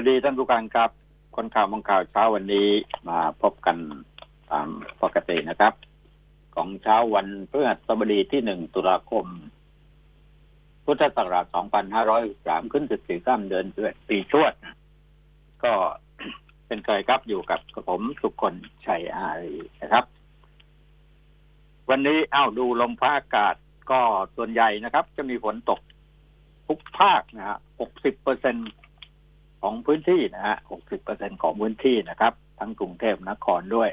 วัสดีท่านผู้การครับคนข่าวมองข่าวเช้าวันนี้มาพบกันตามปกตินะครับ ของเช้าวันพฤหัสบดีที่หนึ่งตุลาคม พุทธศักราช2503ขึ้น14ข้ามเดือนเดือนปีชวด ก็เป็นเคยครับอยู่กับผมสุคนชัยอารีนะครับ วันนี้เอ้าดูลมฟ้าอากาศก็ส่วนใหญ่นะครับ จะมีฝนตกทุกภาคนะฮะ60เปอร์เซ็นต ของพื้นที่นะฮะ60เปอร์เซ็นของพื้นที่นะครับ ทั้งกรุงเทพนครด้วย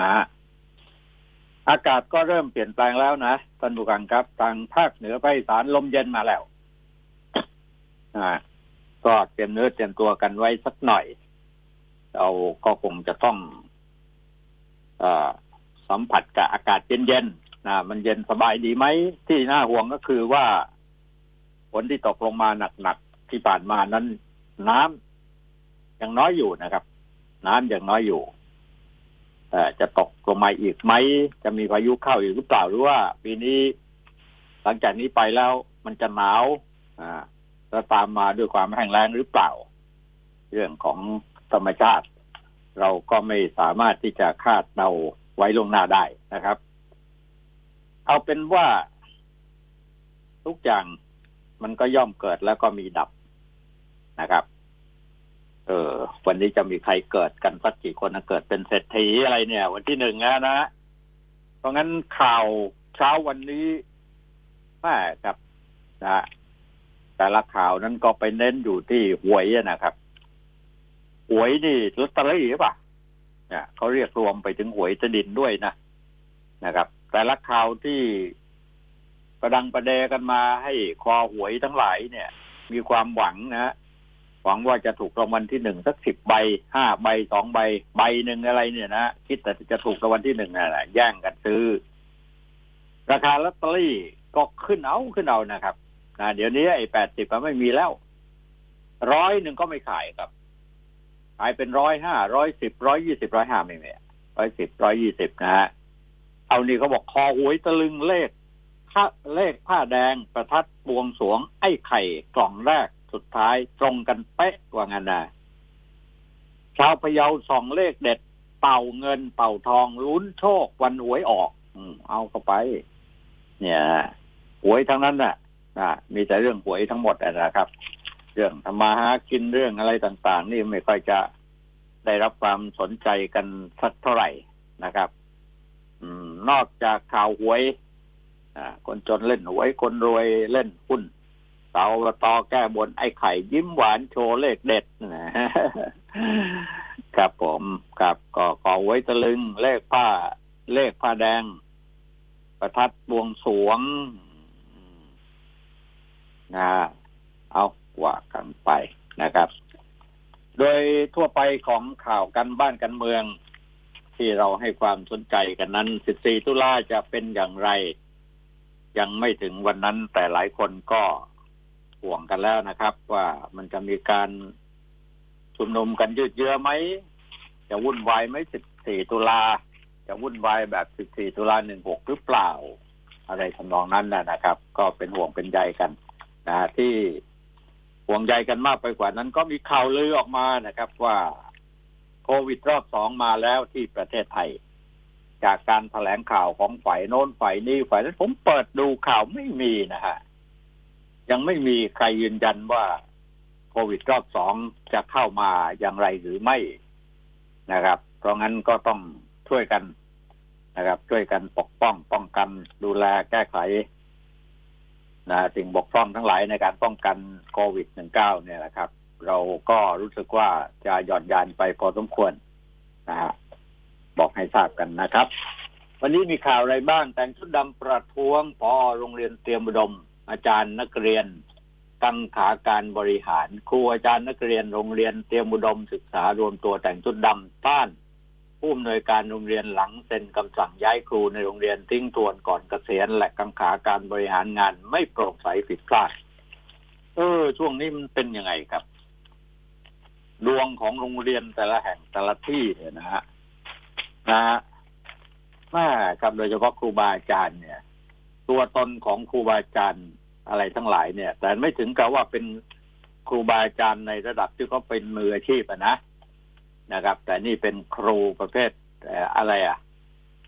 นะฮะอากาศก็เริ่มเปลี่ยนแปลงแล้วนะท่านผู้กังครับ ทางภาคเหนือภาคอีสานลมเย็นมาแล้วนะก็เตรียมเนื้อเตรียมตัวกันไว้สักหน่อย เราก็คงจะต้องอสัมผัสกับอากาศเย็นๆนะมันเย็นสบายดีไหม ที่น่าห่วงก็คือว่าฝนที่ตกลงมาหนักๆที่ผ่านมานั้น น้ำยังน้อยอยู่นะครับ น้ำยังน้อยอยู่จะตกลงมาอีกไหม จะมีพายุเข้าอีกหรือเปล่าหรือว่า ปีนี้หลังจากนี้ไปแล้วมันจะหนาวอ่าแล้วตามมาด้วยความแห้งแล้งหรือเปล่า เรื่องของธรรมชาติ เราก็ไม่สามารถที่จะคาดเดาไว้ลงหน้าได้นะครับ เอาเป็นว่าทุกอย่างมันก็ย่อมเกิดแล้วก็มีดับ นะครับ เออ วันนี้จะมีใครเกิดกันสักกี่คนนะเกิดเป็นเศรษฐีอะไรเนี่ย วันที่หนึ่งนะนะ เพราะงั้นข่าวเช้าวันนี้แม่ครับนะแต่ละข่าวนั้นก็ไปเน้นอยู่ที่หวยนะครับหวยนี่ลอตเตอรี่หรือเปล่าเนี่ยเขาเรียกรวมไปถึงหวยตดินด้วยนะนะครับ แต่ละข่าวที่ประดังประเดกันมาให้คอหวยทั้งหลายเนี่ย มีความหวังนะ หวังว่าจะถูกรางวัลที่หนึ่งสักสิบใบห้าใบสองใบ ใบหนึ่งอะไรเนี่ยนะคิดแต่จะถูกรางวัลที่หนึ่งนะแย่งกันซื้อ ราคาลอตเตอรี่ก็ขึ้นเอาขึ้นเอานะครับนะเดี๋ยวนี้ไอ้แปดสิบมันไม่มีแล้วร้อยหนึ่งก็ไม่ขายครับ ขายเป็นร้อยห้าร้อยสิบร้อยยี่สิบร้อยห้าไม่มีร้อยสิบร้อยยี่สิบนะฮะเอานี่เขาบอกคอหวยตะลึงเลขผ้าเลขผ้าแดงประทัดบวงสวงไอ้ไข่กล่องแรก สุดท้ายตรงกันเป๊ะกว่างั้นนะชาวพะเยาส่องเลขเด็ด เป่าเงินเป่าทองลุ้นโชควันหวยออก อืมเอาเข้าไป เนี่ยหวยทั้งนั้นน่ะนะมีแต่เรื่องหวยทั้งหมดนะครับ เรื่องธรรมาหากินเรื่องอะไรต่าง ๆ นี่ไม่ค่อยจะได้รับความสนใจกันสักเท่าไหร่นะครับอนอกจากข่าวหวยคนจนเล่นหวยคนรวยเล่นหุ้น สาตอแก้บนไอ้ไข่ยิ้มหวานโชว์เลขเด็ดนะครับผมกับก็ขอไว้ตะลึง เลขผ้า เลขผ้าแดง ประทัดบวงสวงนะเอาว่ากันไปนะครับ โดยทั่วไปของข่าวกันบ้านกันเมือง ที่เราให้ความสนใจกันนั้น 14 ตุลาจะเป็นอย่างไร ยังไม่ถึงวันนั้นแต่หลายคนก็ ห่วงกันแล้วนะครับ ว่ามันจะมีการชุมนุมกันยืดเยื้อไหม จะวุ่นวายไหม14ตุลา จะวุ่นวายแบบ14ตุลา16หกหรือเปล่า อะไรทำนองนั้นนะครับ ก็เป็นห่วงเป็นใยกันนะที่ห่วงใยกันมากไปกว่านั้นก็มีข่าวลือออกมานะครับ ว่าโควิดรอบสองมาแล้วที่ประเทศไทย จากการแถลงข่าวของฝ่ายโน้นฝ่ายนี้ฝ่ายนั้นผมเปิดดูข่าวไม่มีนะฮะ ยังไม่มีใครยืนยันว่าโควิดรอบสองจะเข้ามาอย่างไรหรือไม่นะครับ เพราะงั้นก็ต้องช่วยกันนะครับ ช่วยกันปกป้องป้องกันดูแลแก้ไขนะสิ่งบกพร่องทั้งหลายในการป้องกันโควิด -19 เนี่ยนะครับ เราก็รู้สึกว่าจะหย่อนยานไปพอสมควรนะฮะบอกให้ทราบกันนะครับ วันนี้มีข่าวอะไรบ้าง แต่งชุดดำประท้วงพอโรงเรียนเตรียมอุดม อาจารย์นักเรียนตั้งขาการบริหาร ครูอาจารย์นักเรียนโรงเรียนเตรียมอุดมศึกษารวมตัวแต่งชุดดำต้าน ผู้อำนวยการโรงเรียนหลังเซ็นคำสั่งย้ายครูในโรงเรียนทิ้งทวนก่อนเกษียณและกังขาการบริหารงานไม่โปร่งใสผิดพลาดเออ ช่วงนี้มันเป็นยังไงครับ ดวงของโรงเรียนแต่ละแห่งแต่ละที่เนี่ยนะฮะนะฮะมาครับโดยเฉพาะครูบาอาจารย์เนี่ย ตัวตนของครูบาอาจารย์ อะไรทั้งหลายเนี่ย แต่ไม่ถึงกับว่าเป็นครูบาอาจารย์ในระดับที่เขาเป็นมืออาชีพนะนะครับ แต่นี่เป็นครูประเภทอะไรอะ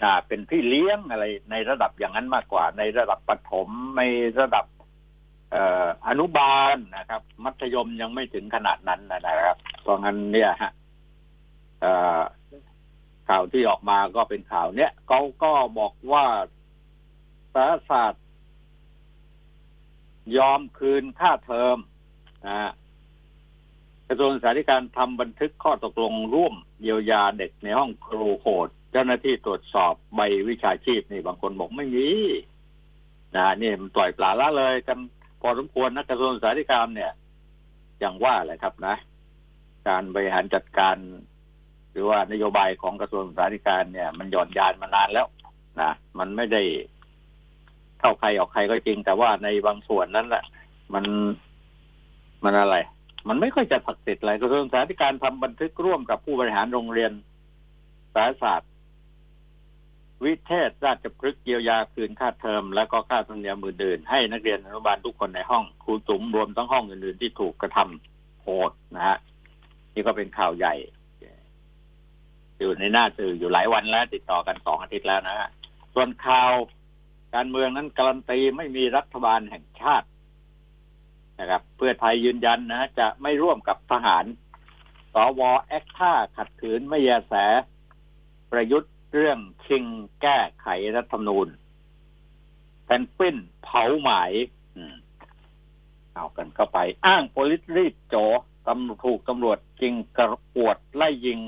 อ่า เป็นพี่เลี้ยงอะไรในระดับอย่างนั้นมากกว่า ในระดับประถมในระดับเอ่ออนุบาลนะครับ มัธยมยังไม่ถึงขนาดนั้นนะครับเพราะงั้นเนี่ยฮะข่าวที่ออกมาก็เป็นข่าวเนี้ยเขาก็บอกว่าสารศาสตร์ ยอมคืนค่าเทอมนะกระทรวงสาธารณทำบันทึกข้อตกลงร่วมเยียวยาเด็กในห้องครูโหดเจ้าหน้าที่ตรวจสอบใบวิชาชีพนี่บางคนบอกไม่มีนะนี่มันปล่อยปลาละเลย กันพอสมควรนะกระทรวงสาธารณเนี่ยอย่างว่าแหละครับนะ การบริหารจัดการ หรือว่านโยบายของกระทรวงสาธารณเนี่ย มันหย่อนยานมานานแล้วนะมันไม่ได้ เข้าใครออกใครก็จริง แต่ว่าในบางส่วนนั้นแหละ มันมันอะไร มันไม่ค่อยจะศักดิ์สิทธิ์อะไรกระทรวงสาธารณทำบันทึกร่วมกับผู้บริหารโรงเรียนสารศาสตร์ วิเทศราชพฤกษ์เยียวยาคืนค่าเทอม และก็ค่าธรรมเนียมอื่นให้นักเรียนอนุบาลทุกคนในห้องครูจุ๋มรวมทั้งห้องอื่นๆที่ถูกกระทำโหดนะฮะนี่ก็เป็นข่าวใหญ่ อยู่ในหน้าสื่ออยู่หลายวันแล้ว ติดต่อกันสองอาทิตย์แล้วนะฮะส่วนข่าว การเมืองนั้นการันตีไม่มีรัฐบาลแห่งชาตินะครับ เพื่อไทยยืนยันนะ จะไม่ร่วมกับทหารสวแอคท่าขัดขืนไม่ยาแส ประยุทธ์เรื่องชิงแก้ไขรัฐธรรมนูญแพนปิ้นเผาหมายเอากันเข้าไป อ้างโพลิสรีดโจตำถูกตำรวจจริงกระปวดไล่ยิง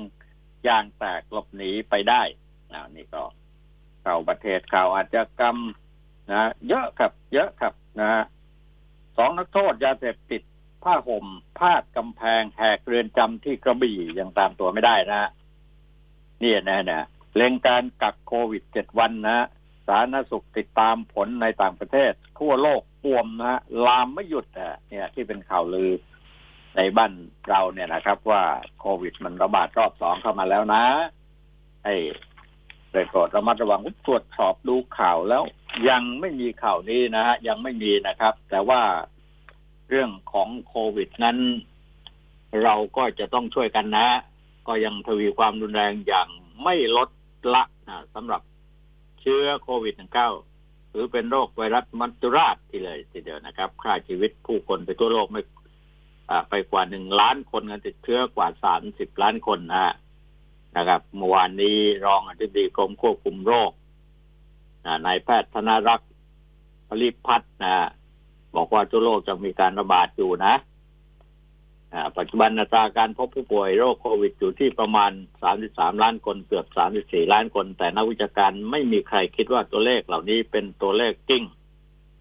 ยางแตกหลบหนีไปได้อานี่ก็ ข่าวประเทศข่าวอาชญากรรมนะเยอะครับ เยอะครับนะสองนักโทษยาเสพติดผ้าห่มพาดกำแพงแหกเรือนจำที่กระบี่ยังตามตัวไม่ได้นะนี่นะนะเล็งการกักโควิดเจ็ดวันนะสาธารณสุขติดตามผลในต่างประเทศ ทั่วโลกป่วมนะลามไม่หยุดอะเนี่ย ที่เป็นข่าวลือในบ้านเราเนี่ยนะครับ ว่าโควิดมันระบาดรอบสองเข้ามาแล้วนะ ไอ้ ได้โปรดระมัดระวังตรวจสอบดูข่าวแล้ว ยังไม่มีข่าวนี้นะฮะยังไม่มีนะครับ แต่ว่าเรื่องของโควิดนั้น เราก็จะต้องช่วยกันนะ ก็ยังทวีความรุนแรงอย่างไม่ลดละนะสำหรับเชื้อโควิด -19 หรือเป็นโรคไวรัสมัจจุราชที่เลยทีเดียวนะครับฆ่าชีวิตผู้คนไปทั่วโลกไม่ไปกว่าหนึ่งล้านคนกันติดเชื้อกว่าสามสิบล้านคนนะฮะ นะครับเมื่อวานนี้รองอธิบดีกรมควบคุมโรคนายแพทย์ธนรักษ์ผลิพัฒนะบอกว่าทั่วโลกจะมีการระบาดอยู่นะปัจจุบันอัตราการพบผู้ป่วยโรคโควิดอยู่ที่ประมาณ 33 ล้านคนเกือบ 34 ล้านคน แต่นักวิชาการไม่มีใครคิดว่าตัวเลขเหล่านี้เป็นตัวเลขจริง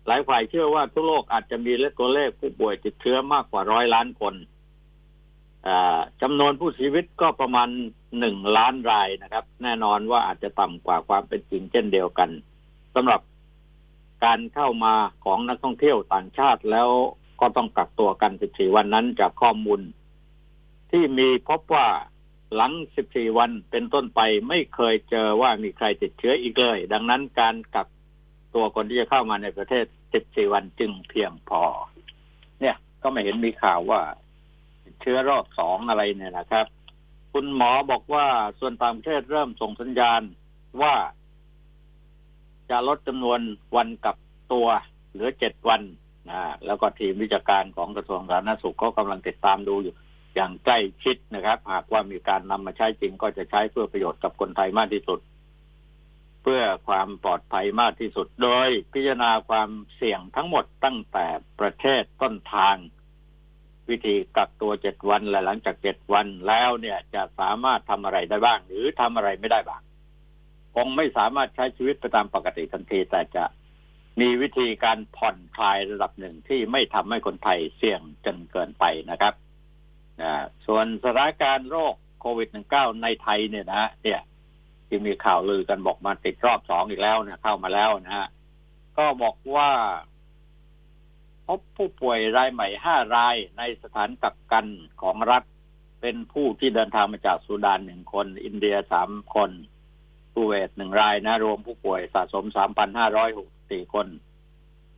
หลายฝ่ายเชื่อว่าทั่วโลกอาจจะมีเลขตัวเลขผู้ป่วยติดเชื้อมากกว่าร้อยล้านคน จำนวนผู้เสียชีวิตก็ประมาณหนึ่งล้านรายนะครับ แน่นอนว่าอาจจะต่ำกว่าความเป็นจริงเช่นเดียวกันสำหรับการเข้ามาของนักท่องเที่ยวต่างชาติแล้วก็ต้องกักตัวกัน 14 วันนั้นจากข้อมูล ที่มีพบว่าหลัง 14 วันเป็นต้นไปไม่เคยเจอว่ามีใครติดเชื้ออีกเลย ดังนั้นการกักตัวคนที่จะเข้ามาในประเทศ 14 วันจึงเพียงพอ เนี่ยก็ไม่เห็นมีข่าวว่า เชื้อรอบสองอะไรเนี่ยนะครับ คุณหมอบอกว่าส่วนต่างประเทศเริ่มส่งสัญญาณว่า จะลดจำนวนวันกับตัวเหลือเจ็ดวันนะแล้วก็ทีมวิจารของกระทรวงสาธารณสุขก็กำลังติดตามดูอยู่ อย่างใกล้ชิดนะครับ หากว่ามีการนำมาใช้จริงก็จะใช้เพื่อประโยชน์กับคนไทยมากที่สุด เพื่อความปลอดภัยมากที่สุด โดยพิจารณาความเสี่ยงทั้งหมดตั้งแต่ประเทศต้นทาง วิธีกักตัวเจ็ดวันและหลังจากเจ็ดวันแล้วเนี่ยจะสามารถทำอะไรได้บ้าง หรือทำอะไรไม่ได้บ้างคงไม่สามารถใช้ชีวิตไปตามปกติทันที แต่จะมีวิธีการผ่อนคลายระดับหนึ่งที่ไม่ทำให้คนไทยเสี่ยงจนเกินไปนะครับส่วนสถานการณ์โรคโควิด -19 ในไทยเนี่ยนะเนี่ยที่มีข่าวลือกันบอกมาติดรอบสองอีกแล้วนี่ยเข้ามาแล้วนะฮะก็บอกว่า พบผู้ป่วยรายใหม่ห้ารายในสถานกักกันของรัฐ เป็นผู้ที่เดินทางมาจากสุดานหนึ่งคน อินเดียสามคนคูเวตหนึ่งรายนะรวมผู้ป่วยสะสมสามพันห้าร้อยหกสี่คน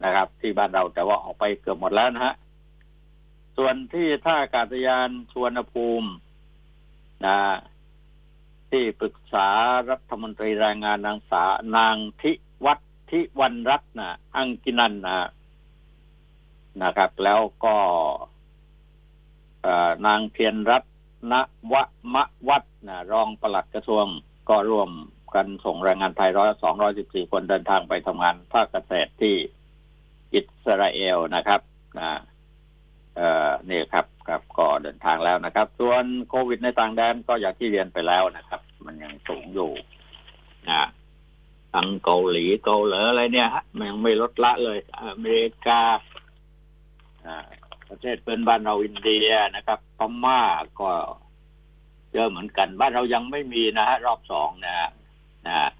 นะครับ ที่บ้านเราแต่ว่าออกไปเกือบหมดแล้วนะฮะ ส่วนที่ท่าอากาศยานชวนภูมินะที่ปรึกษารัฐมนตรีแรงงานนางสานางทิวัฒิวันรัตนะอังกินันนะ นะครับ แล้วก็นางเพียรรัตนวมะวัดนะรองปลัดกระทรวงก็ร่วมกันส่งแรงงานไทยร้อยสองร้อยสิบสี่คนเดินทางไปทำงานภาคเกษตรที่อิสราเอลนะครับนะเอ่อนี่ครับครับก็เดินทางแล้วนะครับ ส่วนโควิดในต่างแดนก็อย่างที่เรียนไปแล้วนะครับ มันยังสูงอยู่นะทั้งเกาหลีเกาหลีอะไรเนี่ยฮะมันยังไม่ลดละเลย อเมริกา ประเทศเป็นบ้านเราอินเดียนะครับพม่าก็เยอะเหมือนกัน บ้านเรายังไม่มีนะฮะรอบสองนะนะ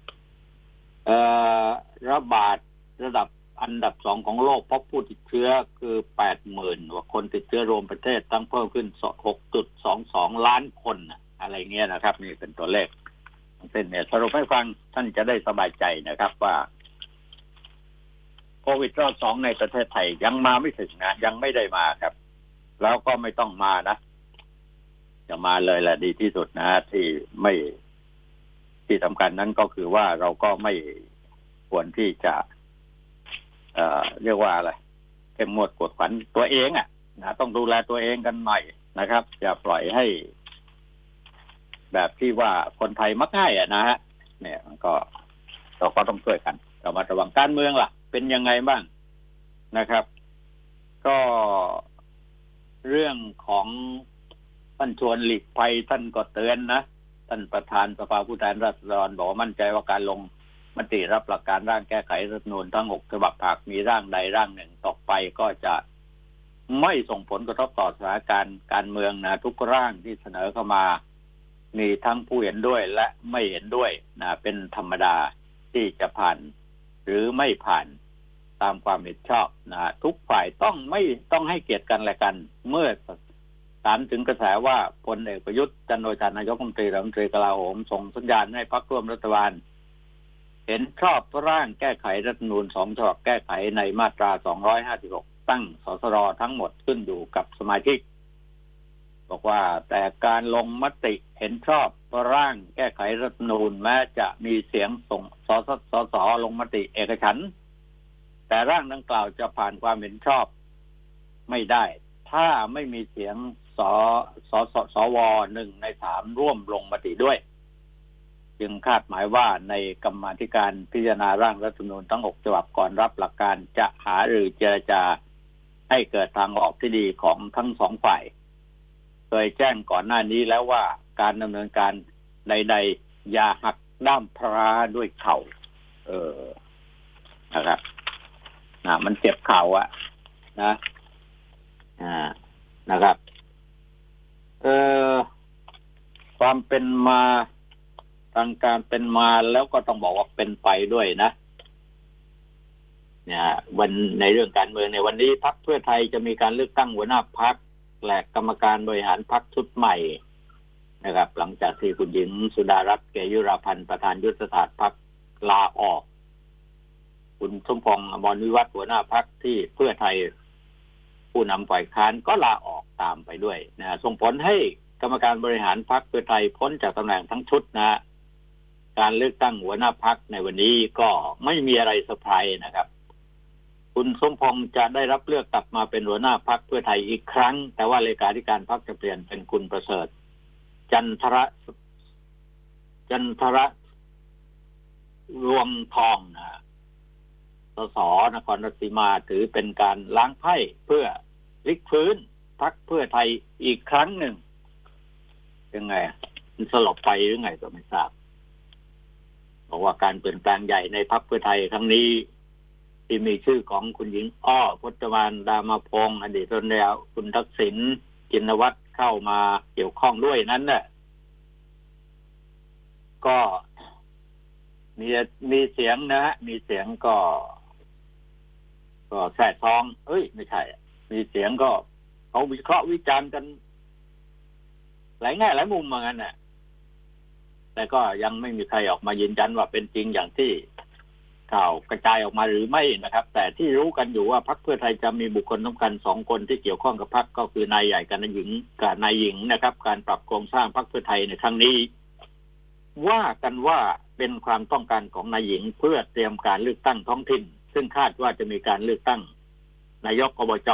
เอ่อระบาดระดับอันดับสองของโลกพบผู้ติดเชื้อคือแปดหมื่นว่าคนติดเชื้อรวมประเทศตั้งเพิ่มขึ้นหกจุดสองสองล้านคนอะไรเงี้ยนะครับ นี่เป็นตัวเลขเป็นเนี่ยสรุปให้ฟังท่านจะได้สบายใจนะครับว่า โควิดรอบสองในประเทศไทยยังมาไม่ถึงนะ ยังไม่ได้มาครับ แล้วก็ไม่ต้องมานะจะมาเลยแหละดีที่สุดนะที่ไม่ที่สำคัญนั้นก็คือว่าเราก็ไม่ควรที่จะ เอ่อ เรียกว่าอะไรเข้มงวดกดขันตัวเองอะนะต้องดูแลตัวเองกันใหม่นะครับอย่าปล่อยให้ แบบที่ว่าคนไทยมักง่ายอะนะฮะเนี่ยมันก็เราก็ต้องช่วยกันเรามาระวังการเมืองล่ะ เป็นยังไงบ้างนะครับ ก็เรื่องของท่านชวนหลีกภัยท่านก็เตือนนะ ท่านประธานสภาผู้แทนราษฎรบอกมั่นใจว่าการลงมติรับหลักการร่างแก้ไขรัฐนูนทั้งหกฉบับหากมีร่างใดร่างหนึ่งตกไปก็จะไม่ส่งผลกระทบต่อสถานการณ์การเมืองนะทุกร่างที่เสนอเข้ามา มีทั้งผู้เห็นด้วยและไม่เห็นด้วยนะเป็นธรรมดาที่จะผ่าน หรือไม่ผ่าน ตามความเห็นชอบนะทุกฝ่ายต้องไม่ต้องให้เกียรติกันและกัน เมื่อถามถึงกระแสว่าพลเอกประยุทธ์จันโอชานายกรัฐมนตรีรัฐมนตรีกลาโหมส่งสัญญาณให้พรรคร่วมรัฐบาล เห็นชอบร่างแก้ไขรัฐมนูญสองฉบับแก้ไขในมาตรา 256 ตั้งสสรทั้งหมดขึ้นอยู่กับสมาชิก บอกว่าแต่การลงมติเห็นชอบร่างแก้ไขรัฐมนูญแม้จะมีเสียงส่งสสสสลงมติเอกฉันท์ แต่ร่างดังกล่าวจะผ่านความเห็นชอบไม่ได้ ถ้าไม่มีเสียงสสสสวหนึ่งในสามร่วมลงมติด้วย จึงคาดหมายว่าในกรรมธิการพิจารณาร่างรัฐธรรมนูญทั้งหกฉบับก่อนรับหลักการจะหาหรือเจรจาให้เกิดทางออกที่ดีของทั้งสองฝ่าย เคยแจ้งก่อนหน้านี้แล้วว่าการดำเนินการใด ๆ อย่าหักด้ามพระด้วยเข่า เออนะครับ นะมันเจ็บเข่าอะนะ อ่านะครับ เออความเป็นมาทางการเป็นมาแล้วก็ต้องบอกว่าเป็นไปด้วยนะเนี่ยวันในเรื่องการเมืองในวันนี้พักเพื่อไทยจะมีการเลือกตั้งหัวหน้าพักและกรรมการบริหารพักชุดใหม่นะครับ หลังจากที่คุณหญิงสุดารัตน์เกยุราพันธ์ประธานยุทธศาสตร์พักลาออก คุณสมพงษ์อมรวิวัฒหัวหน้าพักที่เพื่อไทยผู้นำฝ่ายค้านก็ลาออกตามไปด้วยนะส่งผลให้กรรมการบริหารพรรคเพื่อไทยพ้นจากตำแหน่งทั้งชุดนะการเลือกตั้งหัวหน้าพรรคในวันนี้ก็ไม่มีอะไรเซอร์ไพรส์นะครับ คุณสมพงษ์จะได้รับเลือกกลับมาเป็นหัวหน้าพรรคเพื่อไทยอีกครั้ง แต่ว่าเลขาธิการพรรคจะเปลี่ยนเป็นคุณประเสริฐ จันทระจันทรรวงทองนะ สสนครราชสีมาถือเป็นการล้างไพ่เพื่อลิกฟื้นพักเพื่อไทยอีกครั้งหนึ่ง ยังไงมันสลบไปหรือไงก็ไม่ทราบบอกว่าการเปลี่ยนแปลงใหญ่ในพักเพื่อไทยครั้งนี้ ที่มีชื่อของคุณหญิงอ้อพุทธวานดามาพงอดีตตนแล้ว คุณทักษิณจินวัตรเข้ามาเกี่ยวข้องด้วยนั้นเนี่ยก็มีมีเสียงนะฮะมีเสียงก็ ก็แส่ทอง เอ้ย ไม่ใช่มีเสียงก็เขาวิเคราะห์วิจารณ์กัน หลายแง่หลายมุมเหมือนกันน่ะ แต่ก็ยังไม่มีใครออกมายืนยันว่าเป็นจริงอย่างที่ข่าวกระจายออกมาหรือไม่นะครับ แต่ที่รู้กันอยู่ว่าพรรคเพื่อไทยจะมีบุคคลสำคัญสองคนที่เกี่ยวข้องกับพรรคก็คือนายใหญ่กับนายหญิงกับนายหญิงนะครับ การปรับโครงสร้างพรรคเพื่อไทยในครั้งนี้ ว่ากันว่าเป็นความต้องการของนายหญิงเพื่อเตรียมการเลือกตั้งท้องถิ่น ซึ่งคาดว่าจะมีการเลือกตั้ง นายกอบจ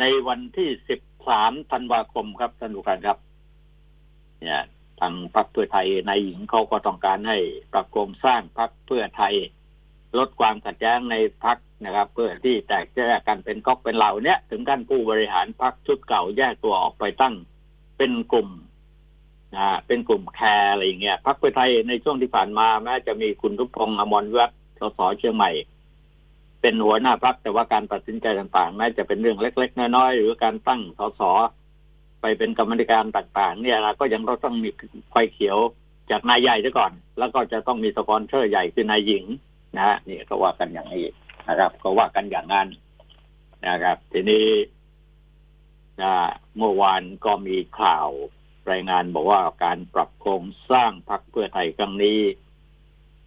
ในวันที่สิบสามธันวาคมครับท่านผู้การครับ เนี่ยทางพรรคเพื่อไทยนายหญิงเขาก็ต้องการให้ปรับโครงสร้างพรรคเพื่อไทย ลดความขัดแย้งในพรรคนะครับ เพื่อที่แตกแยกกันเป็นก๊อกเป็นเหล่าเนี้ยถึงขั้นผู้บริหารพรรคชุดเก่าแยกตัวออกไปตั้งเป็นกลุ่มนะเป็นกลุ่มแคร์อะไรอย่างเงี้ยพรรคเพื่อไทยในช่วงที่ผ่านมาแม้จะมีคุณทุพพงษ์อมรวิวัฒน์สสเชียงใหม่ เป็นหัวหน้าพรรคแต่ว่าการตัดสินใจต่างๆแม้จะเป็นเรื่องเล็ก ๆ น้อยๆหรือการตั้งสสไปเป็นกรรมธิการต่าง ๆ เนี่ยนะก็ยังต้องมีไฟเขียวจากนายใหญ่ซะก่อน แล้วก็จะต้องมีสปอนเซอร์ใหญ่คือนายหญิงนะฮะนี่ก็ว่ากันอย่างนี้นะครับ ก็ว่ากันอย่างนั้นนะครับ ทีนี้นะเมื่อวานก็มีข่าวรายงานบอกว่าการปรับโครงสร้างพรรคเพื่อไทยครั้งนี้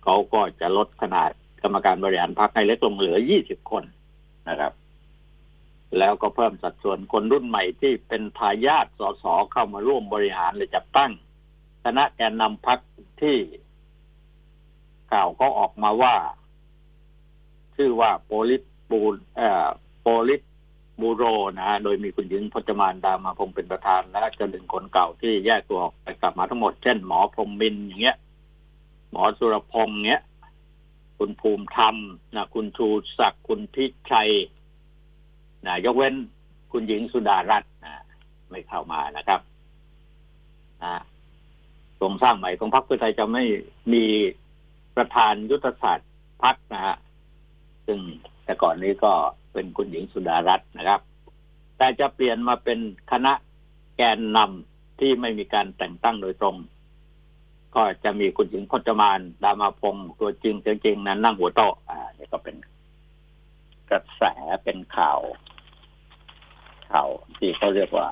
เขาก็จะลดขนาด กรรมการบริหารพรรคให้เล็กลงเหลือ 20 คนนะครับ แล้วก็เพิ่มสัดส่วนคนรุ่นใหม่ที่เป็นทายาทสสเข้ามาร่วมบริหารหรือจัดตั้งคณะแกนนำพรรคที่ข่าวก็ออกมาว่า ชื่อว่าโปลิตบูเอ่อโปลิตบูโรนะฮะโดยมีคุณหญิงพจมานดามาพงเป็นประธานและจะดึงคนเก่าที่แยกตัวออกไปกลับมาทั้งหมด เช่นหมอพรมมินอย่างเงี้ย หมอสุรพงษ์เงี้ย คุณภูมิธรรมนะคุณชูศักดิ์คุณพิชัยนะยกเว้นคุณหญิงสุดารัตน์นะไม่เข้ามานะครับนะโครงสร้างใหม่ของพรรคเพื่อไทยจะไม่มีประธานยุทธศาสตร์พรรคนะฮะซึ่งแต่ก่อนนี้ก็เป็นคุณหญิงสุดารัตน์นะครับ แต่จะเปลี่ยนมาเป็นคณะแกนนำที่ไม่มีการแต่งตั้งโดยตรง ก็จะมีคุณหญิงพจมานดามาพงศ์ตัวจริงเสียงจริงนั้นนั่งหัวโต๊ะอ่านี่ก็เป็นกระแสเป็นข่าว ข่าวที่เขาเรียกว่า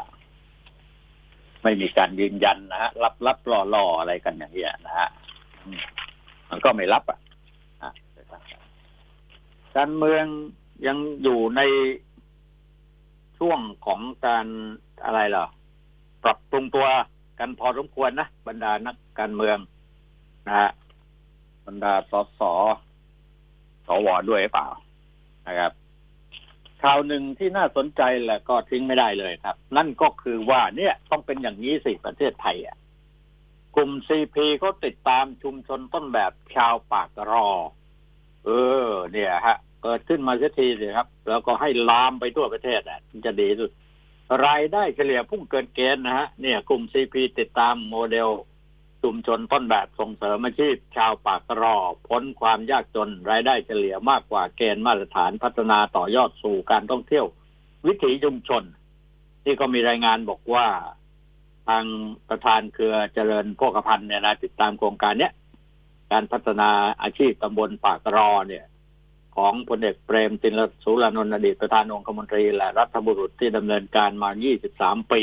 ไม่มีการยืนยันนะฮะรับรับรอรออะไรกันอย่างเงี้ยนะฮะมันก็ไม่รับอะอะการเมืองยังอยู่ในช่วงของการอะไรเหรอปรับปรุงตัว กันพอสมควรนะบรรดานักการเมืองนะฮะบรรดาสสสวด้วยหรือเปล่านะครับข่าวหนึ่งที่น่าสนใจแหละก็ทิ้งไม่ได้เลยครับ นั่นก็คือว่าเนี่ยต้องเป็นอย่างนี้สิประเทศไทยอะกลุ่มซีพีเขาติดตามชุมชนต้นแบบชาวปากรอ เออ เนี่ยฮะ เกิดขึ้นมาเสียทีสิครับ แล้วก็ให้ลามไปทั่วประเทศอะจะดีสุด รายได้เฉลี่ยพุ่งเกินเกณฑ์นะฮะเนี่ยกลุ่มซีพีติดตามโมเดลชุมชนต้นแบบส่งเสริมอาชีพ ชาวปากรอพ้นความยากจนรายได้เฉลี่ยมากกว่าเกณฑ์มาตรฐานพัฒนาต่อยอดสู่การท่องเที่ยว วิถีชุมชน ที่ก็มีรายงานบอกว่า ทางประธานเครือเจริญโภคภัณฑ์เนี่ยนะติดตามโครงการเนี้ยการพัฒนาอาชีพตำบลปากรอเนี่ย ของพลเอกเปรมตินสุรานนท์อดีตประธานองคมนตรีและรัฐบุรุษที่ดำเนินการมา 23 ปี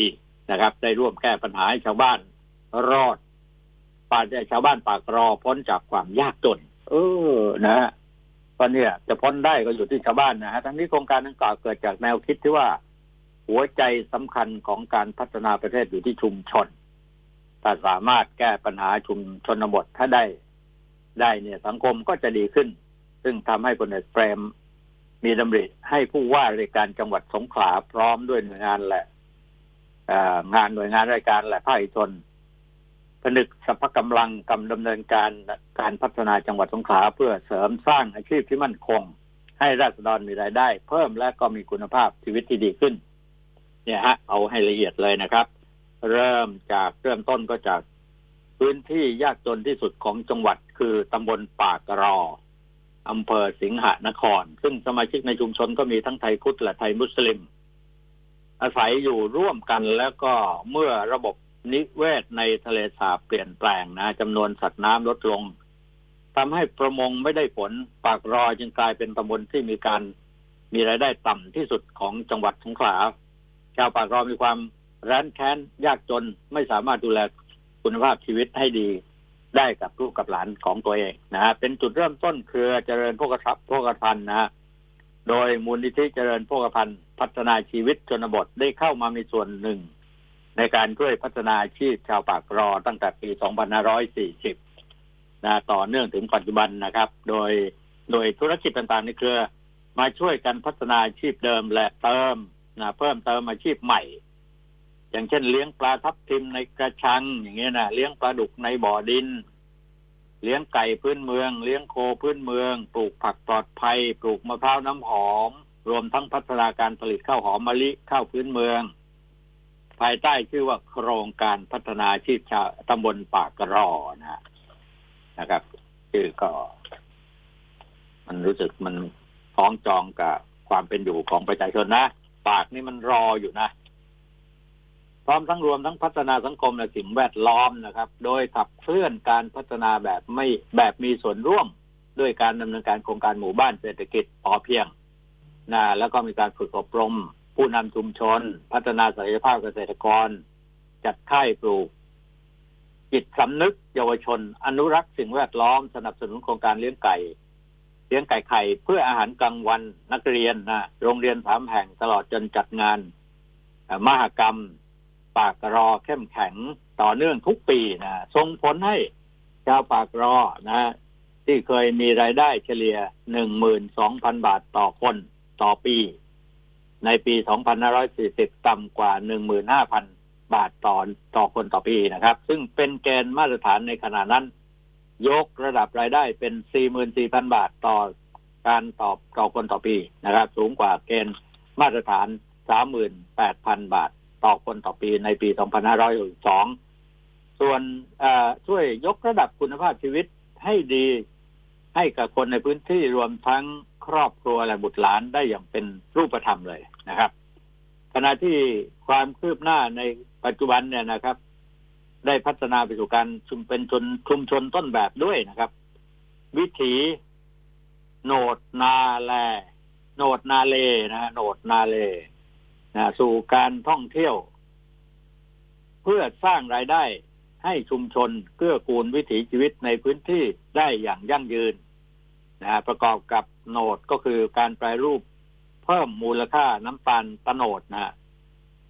นะครับ ได้ร่วมแก้ปัญหาให้ชาวบ้านรอดป่าชาวบ้านปากรอพ้นจากความยากจน เออนะฮะตอนนี้จะพ้นได้ก็อยู่ที่ชาวบ้านนะฮะทั้งนี้โครงการดังกล่าวเกิดจากแนวคิดที่ว่า หัวใจสำคัญของการพัฒนาประเทศอยู่ที่ชุมชนถ้าสามารถแก้ปัญหาชุมชนบทถ้าได้ ได้เนี่ยสังคมก็จะดีขึ้น ซึ่งทำให้พลเอกเปรมมีดำริให้ผู้ว่าราชการจังหวัดสงขลาพร้อมด้วยหน่วยงานและงานหน่วยงานราชการและภาคเอกชนผนึกสรรพกำลังกำดำเนินการการพัฒนาจังหวัดสงขลาเพื่อเสริมสร้างอาชีพที่มั่นคง ให้ราษฎรมีรายได้ เพิ่มและก็มีคุณภาพชีวิตที่ดีขึ้น เนี่ยฮะ เอาให้ละเอียดเลยนะครับ เริ่มจากเริ่มต้นก็จากพื้นที่ยากจนที่สุดของจังหวัดคือตำบลปากรอ อำเภอสิงหนคร ซึ่งสมาชิกในชุมชนก็มีทั้งไทยพุทธและไทยมุสลิม อาศัยอยู่ร่วมกันแล้วก็เมื่อระบบนิเวศในทะเลสาบเปลี่ยนแปลงนะจำนวนสัตว์น้ำลดลงทำให้ประมงไม่ได้ผลปากรอจึงกลายเป็นตำบลที่มีการมีรายได้ต่ำที่สุดของจังหวัดสงขลาชาวปากรอมีความร้นแค้นยากจนไม่สามารถดูแลคุณภาพชีวิตให้ดี ได้กับลูกกับหลานของตัวเองนะฮะเป็นจุดเริ่มต้นเครือเจริญพวกทรัพย์พวกพันนะฮะโดยมูลนิธิเจริญพวกพันพัฒนาชีวิตชนบทได้เข้ามามีส่วนหนึ่ง ในการช่วยพัฒนาอาชีพชาวปากรอตั้งแต่ปี 2540 นะต่อเนื่องถึงปัจจุบันนะครับ โดยโดยธุรกิจต่างๆในเครือ มาช่วยกันพัฒนาอาชีพเดิมและเติมนะเพิ่มเติมอาชีพใหม่ อย่างเช่นเลี้ยงปลาทับทิมในกระชัง อย่างเงี้ยนะเลี้ยงปลาดุกในบ่อดิน เลี้ยงไก่พื้นเมือง เลี้ยงโคพื้นเมือง ปลูกผักปลอดภัย ปลูกมะพร้าวน้ำหอม รวมทั้งพัฒนาการผลิตข้าวหอมมะลิข้าวพื้นเมือง ภายใต้ชื่อว่าโครงการพัฒนาชีพชาวตำบลปากกระรอนะนะครับชื่อก็ มันรู้สึกมันคล้องจองกับความเป็นอยู่ของประชาชนนะ ปากนี่มันรออยู่นะ พร้อมทั้งรวมทั้งพัฒนาสังคมและสิ่งแวดล้อมนะครับ โดยขับเคลื่อนการพัฒนาแบบไม่แบบมีส่วนร่วม ด้วยการดำเนินการโครงการหมู่บ้านเศรษฐกิจพอเพียงนะแล้วก็มีการฝึกอบรม ผู้นำชุมชน พัฒนาศักยภาพเกษตรกร จัดค่ายปลูก จิตสำนึกเยาวชน อนุรักษ์สิ่งแวดล้อม สนับสนุนโครงการเลี้ยงไก่เลี้ยงไก่ไข่เพื่ออาหารกลางวันนักเรียนนะโรงเรียนสามแห่งตลอดจนจัดงานมหกรรม ปากรอเข้มแข็งต่อเนื่องทุกปีนะส่งผลให้ชาวปากรอนะที่เคยมีรายได้เฉลี่ยหนึ่งหมื่นสองพันบาทต่อคนต่อปี ในปีสองพันห้าร้อยสี่สิบต่ำกว่าหนึ่งหมื่นห้าพันบาทต่อต่อคนต่อปีนะครับ ซึ่งเป็นแกนมาตรฐานในขณะนั้น ยกระดับรายได้เป็น 44,000 บาทต่อการตอบต่อคนต่อปีนะครับ สูงกว่าเกณฑ์มาตรฐาน 38,000 บาท ต่อคนต่อปีในปี 2562 ส่วนช่วยยกระดับคุณภาพชีวิตให้ดีให้กับคนในพื้นที่รวมทั้งครอบครัวและบุตรหลานได้อย่างเป็นรูปธรรมเลยนะครับ ขณะที่ความคืบหน้าในปัจจุบันเนี่ยนะครับ ได้พัฒนาไปสู่การชุมเป็นชนชุมชนต้นแบบด้วยนะครับ วิถีโนดนาแลโนดนาเลนะฮะโนดนาเล นะสู่การท่องเที่ยว เพื่อสร้างรายได้ให้ชุมชนเกื้อกูลวิถีชีวิตในพื้นที่ได้อย่างยั่งยืนนะประกอบกับโหนดก็คือการแปรรูปเพิ่มมูลค่าน้ำตาลตะโนดนะ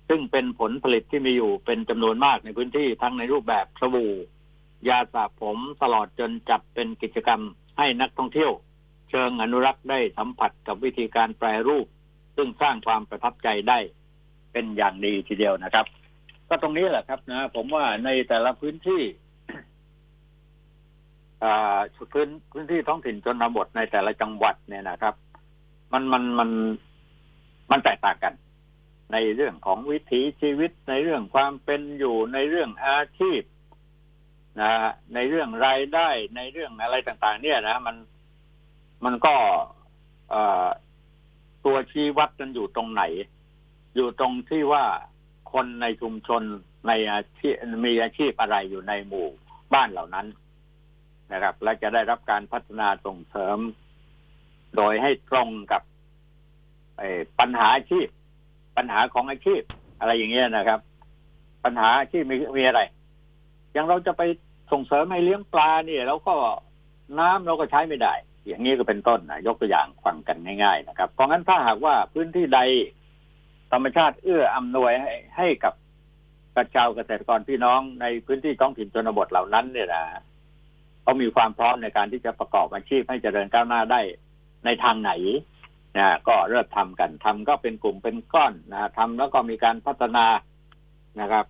ซึ่งเป็นผลผลิตที่มีอยู่เป็นจำนวนมากในพื้นที่ทั้งในรูปแบบสบู่ยาสระผมตลอดจนจัดเป็นกิจกรรมให้นักท่องเที่ยว เชิงอนุรักษ์ได้สัมผัสกับวิธีการแปรรูป ซึ่งสร้างความประทับใจได้ เป็นอย่างดีทีเดียวนะครับ ก็ตรงนี้แหละครับนะ ผมว่าในแต่ละพื้นที่พื้นพื้นที่ท้องถิ่นชนบทในแต่ละจังหวัดเนี่ยนะครับ มันมันมันมันแตกต่างกัน ในเรื่องของวิถีชีวิตในเรื่องความเป็นอยู่ในเรื่องอาชีพนะในเรื่องรายได้ในเรื่องอะไรต่าง ๆ เนี่ยนะ มันมันก็ตัวชี้วัดกันอยู่ตรงไหน อยู่ตรงที่ว่าคนในชุมชนในอาชีพมีอาชีพอะไรอยู่ในหมู่บ้านเหล่านั้นนะครับ และจะได้รับการพัฒนาส่งเสริม โดยให้ตรงกับปัญหาอาชีพ ปัญหาของอาชีพ อะไรอย่างเงี้ยนะครับ ปัญหาอาชีพมีมีอะไร อย่างเราจะไปส่งเสริมให้เลี้ยงปลาเนี่ยเราก็น้ำเราก็ใช้ไม่ได้ อย่างนี้ก็เป็นต้นนะยกตัวอย่างฟังกันง่าย ๆ นะครับ เพราะงั้นถ้าหากว่าพื้นที่ใด ธรรมชาติเอื้ออำนวยให้ให้กับกระเจ้าเกษตรกรพี่น้องในพื้นที่ท้องถิ่นชนบทเหล่านั้นเนี่ยนะเขามีความพร้อมในการที่จะประกอบอาชีพให้เจริญก้าวหน้าได้ในทางไหนนะก็เริ่มทำกันทำก็เป็นกลุ่มเป็นก้อนนะทำแล้วก็มีการพัฒนานะครับ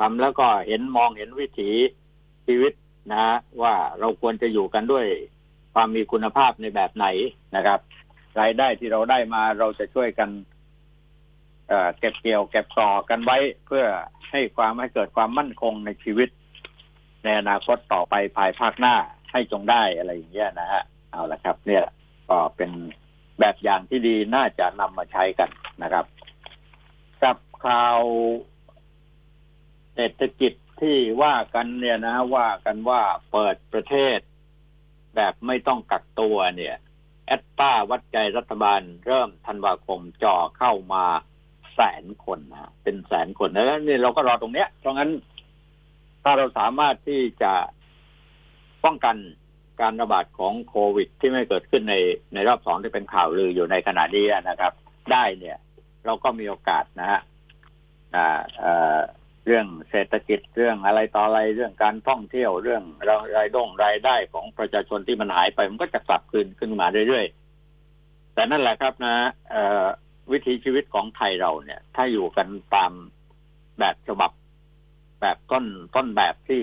ทำแล้วก็เห็นมองเห็นวิถีชีวิตนะว่าเราควรจะอยู่กันด้วยความมีคุณภาพในแบบไหนนะครับ รายได้ที่เราได้มาเราจะช่วยกัน เก็บเกี่ยวเก็บต่อกันไว้เพื่อให้ความให้เกิดความมั่นคงในชีวิต ในอนาคตต่อไปภายภาคหน้าให้จงได้อะไรอย่างเงี้ยนะฮะเอาละครับ เนี่ยก็เป็นแบบอย่างที่ดีน่าจะนำมาใช้กันนะครับกับข่าวเศรษฐกิจที่ว่ากันเนี่ยนะ ว่ากันว่าเปิดประเทศ แบบไม่ต้องกักตัวเนี่ย แอดป้าวัดใจรัฐบาลเริ่มธันวาคมจ่อเข้ามา แสนคนนะเป็นแสนคนแล้วนี่เราก็รอตรงเนี้ย เพราะงั้น ถ้าเราสามารถที่จะป้องกันการระบาดของโควิด ที่ไม่เกิดขึ้นในในรอบสองที่เป็นข่าวลืออยู่ในขณะนี้นะครับ ได้เนี่ย เราก็มีโอกาสนะฮะเรื่องเศรษฐกิจเรื่องอะไรต่ออะไรเรื่องการท่องเที่ยวเรื่องรายด้งรายได้ของประชาชนที่มันหายไป มันก็จะกลับคืนขึ้นมาเรื่อยๆแต่นั่นแหละครับนะ วิถีชีวิตของไทยเราเนี่ย ถ้าอยู่กันตามแบบฉบับแบบต้นต้นแบบที่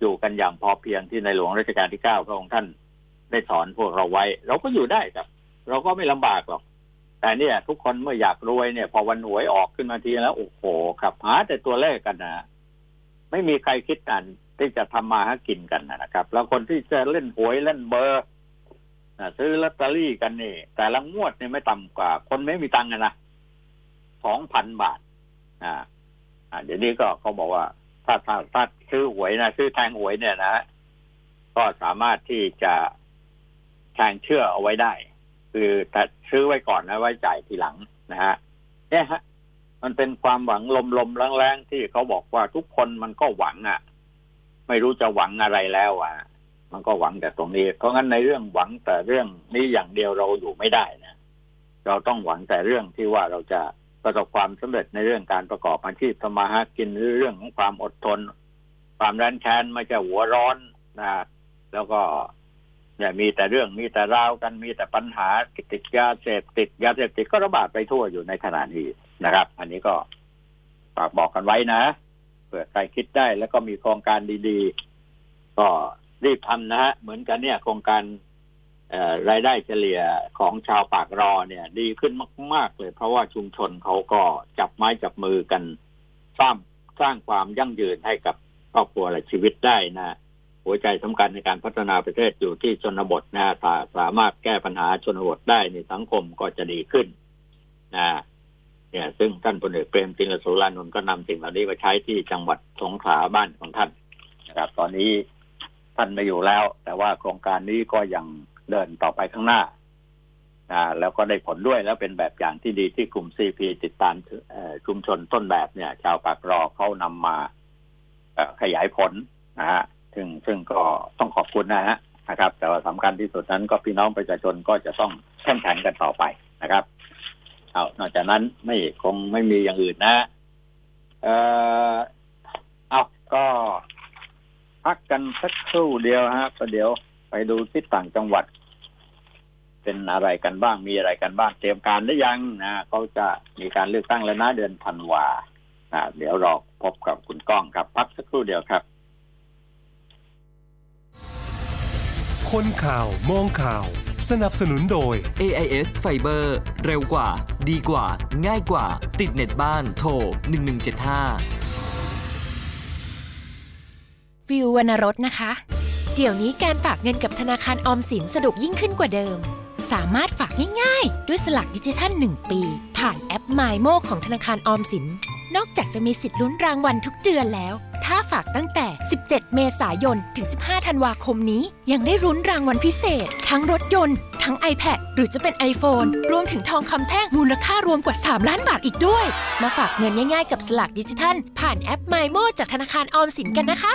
อยู่กันอย่างพอเพียงที่ในหลวงรัชกาลที่เก้าพระองค์ท่านได้สอนพวกเราไว้ เราก็อยู่ได้ครับ เราก็ไม่ลำบากหรอก แต่เนี่ย ทุกคนเมื่ออยากรวยเนี่ย พอวันหวยออกขึ้นมาทีแล้วโอ้โหครับหาแต่ตัวเลขกันนะไม่มีใครคิดกันที่จะทำมาหากินกันนะครับ แล้วคนที่จะเล่นหวยเล่นเบอร์ ซื้อลอตเตอรี่กันนี่แต่ละงวดเนี่ยไม่ต่ำกว่า คนไม่มีตังค์นะสองพันบาทอ่า เดี๋ยวนี้ก็เขาบอกว่า ถ้าถ้าถ้าซื้อหวยนะซื้อแทงหวยเนี่ยนะก็สามารถที่จะแทงเชื่อเอาไว้ได้ คือแต่ซื้อไว้ก่อนนะไว้จ่ายทีหลังนะฮะเนี่ยฮะ มันเป็นความหวังลมๆแรงๆที่เขาบอกว่าทุกคนมันก็หวังอะ ไม่รู้จะหวังอะไรแล้วอะ มันก็หวังแต่ตรงนี้ เพราะงั้นในเรื่องหวังแต่เรื่องนี้อย่างเดียวเราอยู่ไม่ได้นะเราต้องหวังแต่เรื่องที่ว่าเราจะประสบความสำเร็จในเรื่องการประกอบอาชีพทำมาหากินหรือเรื่องของความอดทน ความรันแค้นไม่จะหัวร้อนนะแล้วก็เนี่ยมีแต่เรื่องมีแต่ราวกันมีแต่ปัญหาติดยาเสพติดยาเสพติดก็ระบาดไปทั่วอยู่ในขณะนี้นะครับ อันนี้ก็ฝากบอกกันไว้นะเผื่อใครคิดได้แล้วก็มีโครงการดี ๆ ก็ รีบทำนะฮะ เหมือนกันเนี่ยโครงการรายได้เฉลี่ยของชาวปากรอเนี่ย ดีขึ้นมาก ๆ เลย เพราะว่าชุมชนเขาก็จับไม้จับมือกัน สร้างสร้างความยั่งยืนให้กับครอบครัวและชีวิตได้นะหัวใจสำคัญในการพัฒนาประเทศอยู่ที่ชนบทนะถ้าสามารถแก้ปัญหาชนบทได้ในสังคมก็จะดีขึ้นนะเนี่ยซึ่งท่านพลเอกเปรมตินสุรานนท์ก็นำสิ่งเหล่านี้มาใช้ที่จังหวัดสงขลาบ้านของท่านนะครับตอนนี้ ท่านไม่อยู่แล้ว แต่ว่าโครงการนี้ก็ยังเดินต่อไปข้างหน้าอ่าแล้วก็ได้ผลด้วยแล้วเป็นแบบอย่างที่ดีที่กลุ่มซีพีติดตามชุมชนต้นแบบเนี่ย ชาวปากรอเขานำมาขยายผลนะฮะซึ่งซึ่งก็ต้องขอบคุณนะฮะนะครับ แต่ว่าสำคัญที่สุดนั้นก็พี่น้องประชาชนก็จะต้องเข้มแข็งกันต่อไปนะครับเอานอกจากนั้นไม่คงไม่มีอย่างอื่นนะ เออเอาก็ พักกันสักครู่เดียวฮะประเดี๋ยวไปดูที่ต่างจังหวัด เป็นอะไรกันบ้างมีอะไรกันบ้างเตรียมการหรือยังนะเขาจะมีการเลือกตั้งแล้วนะเดือนธันวาเดี๋ยวรอพบกับคุณก้องครับ พักสักครู่เดียวครับ คนข่าวมองข่าว สนับสนุนโดย AIS Fiber เร็วกว่า ดีกว่า ง่ายกว่า ติดเน็ตบ้านโทร1175 วิววรรณรสนะคะ เดี๋ยวนี้การฝากเงินกับธนาคารออมสินสะดวกยิ่งขึ้นกว่าเดิม สามารถฝากง่ายๆ ด้วยสลักดิจิทัล 1 ปี ผ่านแอป m มโมของธนาคารออมสิน นอกจากจะมีสิทธิ์ลุ้นรางวัลทุกเดือนแล้ว ถ้าฝากตั้งแต่ 17 เมษายน ถึง 15 ธันวาคมนี้ ยังได้รุ้นรางวัลพิเศษ ทั้งรถยนต์ ทั้ง iPad หรือจะเป็น iPhone รวมถึงทองคำแท่งมูลค่ารวมกว่า 3 ล้านบาทอีกด้วย มาฝากเงินง่ายๆ กับสลักดิจิทัล ผ่านแอป m มโมจากธนาคารออมสินกันนะคะ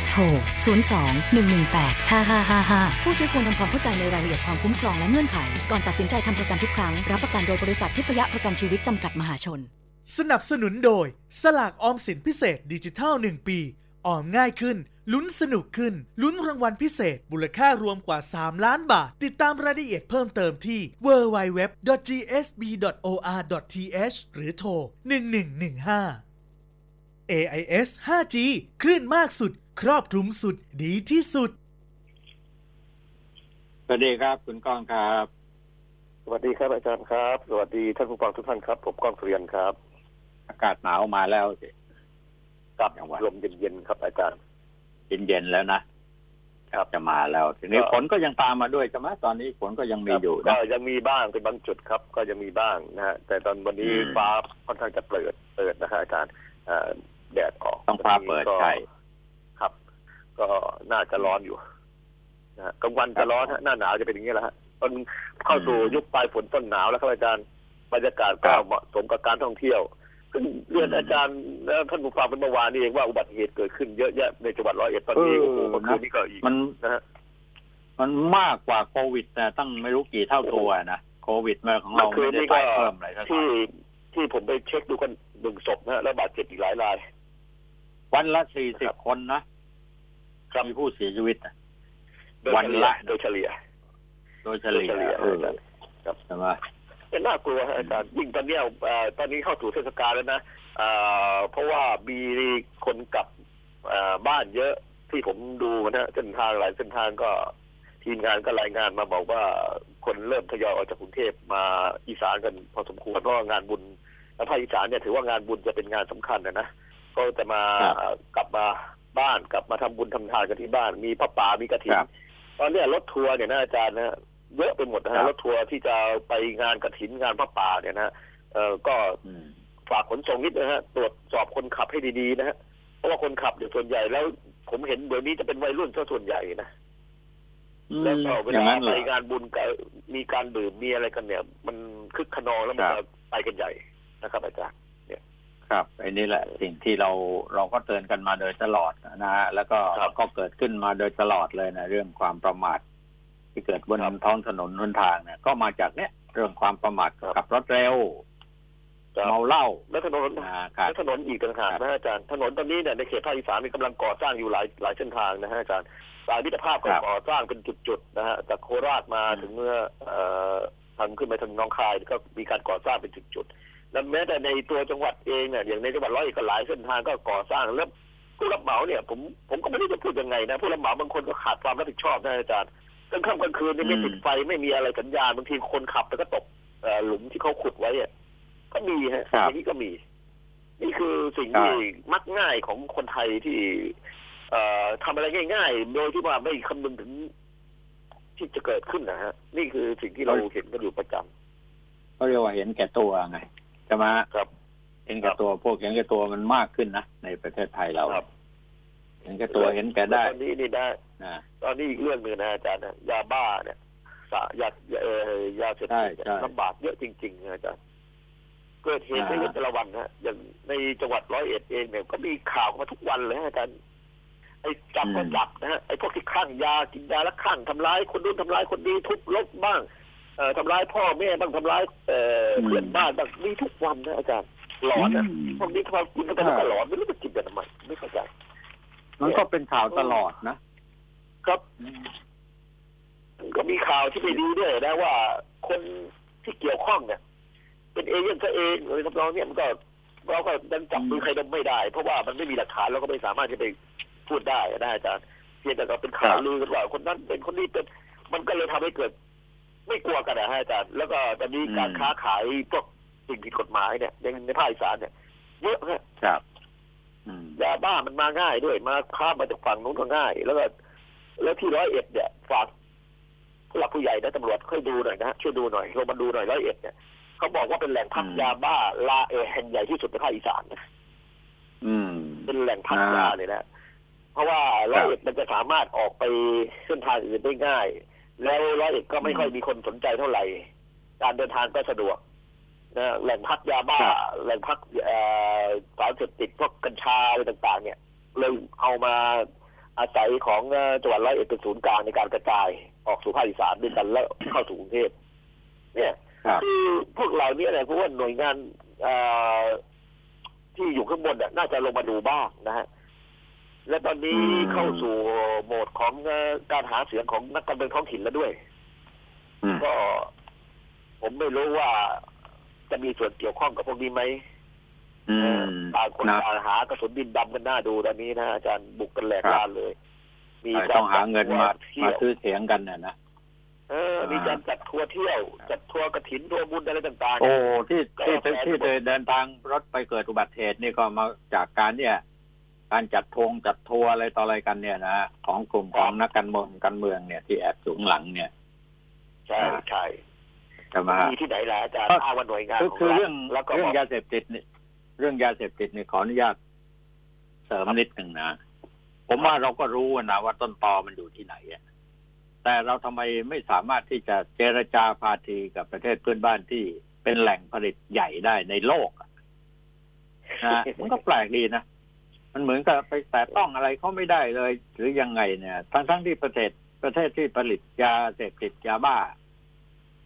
โทร 02-118-5555 ผู้ซื้อควรทำความเข้าใจในรายละเอียดความคุ้มครองและเงื่อนไข ก่อนตัดสินใจทำประกันทุกครั้ง รับประกันโดยบริษัททิพยประกันชีวิตจำกัดมหาชน สนับสนุนโดย สลากออมสินพิเศษดิจิทัล 1 ปีออมง่ายขึ้น ลุ้นสนุกขึ้น ลุ้นรางวัลพิเศษมูลค่ารวมกว่า 3 ล้านบาท ติดตามรายละเอียดเพิ่มเติมที่ www.gsb.or.th หรือโทร 1115 AIS 5G คลื่นมากสุด ครอบคลุมสุดดีที่สุด สวัสดีครับ คุณก้องครับ สวัสดีครับอาจารย์ครับ สวัสดีท่านผู้ฟังทุกท่านครับ ผมก้องสุรียนครับ อากาศหนาวมาแล้วสิกับลมเย็นๆครับ อาจารย์เย็นๆแล้วนะครับจะมาแล้ว ทีนี้ก็ฝนก็ยังตามมาด้วยใช่ไหมตอนนี้ฝนก็ยังมีอยู่ก็นะยังมีบ้างเป็นบางจุดครับ ก็จะมีบ้างนะฮะแต่ตอนวันนี้อืมฟ้าค่อนข้างจะเปิดเปิดนะฮะอาจารย์เอ่อแดดออกต้องฟ้าเปิดก็ใช่ครับ ก็น่าจะร้อนอยู่นะฮะกลางวันจะร้อนฮะหน้าหนาวจะเป็นอย่างนี้แหละฮะตอนเข้าสู่อืมยุคปลายฝนต้นหนาวแล้วครับอาจารย์บรรยากาศก็ครับเหมาะสมกับการท่องเที่ยวซึ่งเรียนอืมอาจารย์และท่านผู้ฟังเป็นเมื่อวานนี่เองว่าอุบัติเหตุเกิดขึ้นเยอะแยะในจังหวัดร้อยเอ็ดตอนนี้เออโอ้โหเมื่อคืนนี้ก็อีกมันนะฮะมันมากกว่าโควิดแต่ตั้งไม่รู้กี่เท่าตัวนะโควิดมาของเราเมื่อคืไม่นได้นี้ไปก็เพิ่มอะไรสักหน่ที่อยที่ผมไปเช็คดูกันหนึ่งศพนะฮะแล้วบาดเจ็บอีกหลายราย วันละสี่สิครับบคนนะ มีผู้เสียชีวิตนะโดยวันเฉลี่ยละโดยเฉลี่ย โดยเฉโดยลี่ยเฉลี่ยเอออาจารย์ใช่ไหมเป็นน่ากลัวฮะอาจารย์ยิ่งตอนเนี้ยเอ่อตอนนี้เข้าสู่เทศกาลแล้วนะเอ่อเพราะว่ามีคนกลับเอ่อบ้านเยอะที่ผมดูนะเส้นทางหลายเส้นทางก็ทีมงานก็รายงานมาบอกว่าคนเริ่มทยอยออกจากกรุงเทพมาอีสานกันพอสมควรเพราะว่างานบุญแล้วภาคอีสานเนี่ยถือว่างานบุญจะเป็นงานสำคัญนะนะก็จะมาครับกลับมา บ้านกลับมาทำบุญทำทานกันที่บ้าน มีพระป่ามีกระถิ่นครับตอนเนี้ยรถทัวร์เนี่ยนะอาจารย์นะเยอะไปหมดนะครัฮะบรถทัวร์ที่จะไปงานกระถินงานพระป่าเนี่ยนะเออก็อืมฝากขนส่งนิดนะฮะตรวจสอบคนขับให้ดีๆนะฮะเพราะว่าคนขับเนี่ยส่วนใหญ่แล้วผมเห็นเดี๋ยวนี้จะเป็นวัยรุ่นซะส่วนใหญ่นะแล้วก็เวอย่างลานั้นเหรไปองานบุญก็มีการดื่มมีอะไรกันเนี่ย มันคึกขนองแล้วมันครัจะบไปกันใหญ่นะครับอาจารย์ ครับไอ้นี่แหละสิ่งที่เราเราก็เตือนกันมาโดยตลอดนะฮะแล้วก็ครับก็เกิดขึ้นมาโดยตลอดเลยนะเรื่องความประมาทที่เกิดบนครับท้องถนนหนทางเนี่ยก็มาจากเนี้ยเรื่องความประมาทครับขับรถเร็วครับเมาเหล้าแล้วถนนนะครัแล้บวถนนอีกต่างหากนะอาจารย์ถนนตอนนี้เนี่ยในเขตภาคอีสานมีกำลังก่อสร้างอยู่หลายหลายเส้นทางนะฮะอาจารย์สายมิตรภาพก็ครับก่อสร้างเป็นจุดๆนะฮะจากโคราชมาอืมถึงเอ่อทางขึ้นไปทางหน้องคายก็มีการก่อสร้างเป็นจุดๆ แล้วแม้แต่ในตัวจังหวัดเองเนี่ยอย่างในจังหวัดร้อยเอ็ดก็หลายเส้นทางก็ก่อสร้างแล้วผู้รับเหมาเนี่ย ผมผมก็ไม่รู้จะพูดยังไงนะผู้รับเหมาบางคนก็ขาดความรับผิดชอบนะอาจารย์กลางค่ำกลางคืนเนี่ยไม่ติดไฟไม่มีอะไรสัญญาณบางทีคนขับแล้วก็ตกเอ่อหลุมที่เขาขุดไว้อะก็มีฮะครับอย่างนี้ก็มี นี่คือสิ่งใช่ที่มักง่ายของคนไทยที่ เอ่อทำอะไรง่าย ๆ โดยที่ว่าไม่คำนึงถึงที่จะเกิดขึ้นนะฮะ นี่คือสิ่งที่เราเห็นกันอยู่ประจำเขาเรียกว่าเห็นแก่ตัวไงใช่ไหมครับเห็นแก่ตัวพวกเห็นแก่ตัวมันมากขึ้นนะในประเทศไทยเราครับเห็นแก่ตัวเห็นแก่ได้ตอนนี้นี่ได้นะตอนนี้อีกเรื่องหนึ่งนะอาจารย์นะยาบ้าเนี่ยสายาเอ่อยาเสพติดเนี่ยใช่ใช่ลำบากเยอะจริงๆนะอาจารย์เกิดเหตุไม่อ่าเว้นแต่ละวันนะอย่างในจังหวัดร้อยเอ็ดเองเนี่ยก็มีข่าวมาทุกวันเลยฮะอาจารย์ไอ้จับก็จับนะฮะไอ้พวกที่คลั่งยากินยาแล้วคลั่งทำร้ายคนนู้นทำร้ายคนนี้ทุบรถบ้างเอ่อ ทำร้ายพ่อแม่บ้างทำร้ายเอ่อเพื่อนบ้านบ้างมีทุกวันนะอาจารย์หลอนนะพวกนี้พอกินเข้าไปแล้วก็หลอนไม่รู้จะกินกันทำไมไม่เข้าใจมันก็เป็นข่าวตลอดนะ ครับ ก็มีข่าวที่ไม่ดีด้วยนะว่าคนที่เกี่ยวข้องเนี่ยเป็นเอเย่นซะเองอะไรทำนองเนี้ยมันก็เราก็ยังจับมือใครดมไม่ได้ เพราะว่ามันไม่มีหลักฐานเราก็ไม่สามารถจะไปพูดได้นะอาจารย์เพียงแต่ก็เป็นข่าวลือกันว่าคนนั้นเป็นคนนี้เป็นมันก็เลยทำให้เกิด ไม่กลัวกันนะฮะอาจารย์แล้วก็จะมีการค้าขายพวกสิ่งผิดกฎหมายเนี่ยในในภาคอีสานเนี่ยเยอะฮะครับอืมยาบ้ามันมาง่ายด้วยมาข้ามมาจากฝั่งนู้นก็ง่าย แล้วก็แล้วที่ร้อยเอ็ดเนี่ยฝากผู้หลักผู้ใหญ่นะตำรวจช่วยดูหน่อยนะช่วยดูหน่อยลงมาดูหน่อยร้อยเอ็ดเนี่ยเขาบอกว่าเป็นแหล่งพักอืมยาบ้าลาเออแห่งใหญ่ที่สุดในภาคอีสานนะอืมเป็นแหล่งพักอ่ายยาเลยนะเพราะว่าร้อยเอ็ดมันจะสามารถออกไปเส้นทางอื่นได้ง่าย แล้วร้อยเอ็ดก็ไม่ค่อยมีคนสนใจเท่าไหร่ การเดินทางก็สะดวกนะแหล่งพักยาบ้าครับแหล่งพักเอ่อสารเสพติดพวกกัญชาอะไรต่าง ๆ เนี่ยเลยเอามาอาศัยของเอ่อจังหวัดร้อยเอ็ดเป็นศูนย์กลางในการกระจายออกสู่ภาคอีสานด้วยกันแล้วเข้าสู่กรุงเทพเนี่ยครับคือพวกเราเนี่ยนะเพราะว่าหน่วยงานเอ่อที่อยู่ข้างบนน่ะน่าจะลงมาดูบ้างนะฮะ และตอนนี้อืมเข้าสู่โหมดของเอ่อการหาเสียงของนักการเมืองท้องถิ่นแล้วด้วยอืมก็ผมไม่รู้ว่าจะมีส่วนเกี่ยวข้องกับพวกนี้ไหมอืมต่างคนนะต่างหากระสุนดินดำกันหน้าดูตอนนี้นะอาจารย์บุกกันแหลกครับลานเลย มีเออการต้องหาเงินมาจัดทัวมาร์เที่ยวซื้อเสียงกันเนี่ยนะเออ มีการจัดทัวร์เที่ยว จัดทัวร์กระถินทัวร์บุญอะไรต่างๆ โอ้เนี่ยที่ที่ก็ที่ที่เดินทางรถไปเกิดอุบัติเหตุนี่ก็มาจากการเนี่ย การจัดทวงจัดทัวร์อะไรต่ออะไรกันเนี่ยนะของกลุ่มของนักการเมืองการเมืองเนี่ยที่แอบสูงหลังเนี่ย ใช่ใช่จะมามีที่ไหนล่ะอาจารย์ก็อ้างว่าหน่วยงานคือของคือรัฐเรื่องแล้วก็เรื่บองอกยาเสพติดนี่เรื่องยาเสพติดนี่ขออนุญาตเสริมนิดหนึ่งนะผมว่าเราก็รู้นะว่าต้นตอมันอยู่ที่ไหนอะแต่เราทำไมไม่สามารถที่จะเจรจาพาทีกับประเทศเพื่อนบ้านที่เป็นแหล่งผลิตใหญ่ได้ในโลกอะนะมันก็แปลกดีนะ มันเหมือนกับไปแตะต้องอะไรเขาไม่ได้เลย หรือยังไงเนี่ย ทั้งทั้งที่ประเทศประเทศที่ผลิตยาเสพติดยาบ้า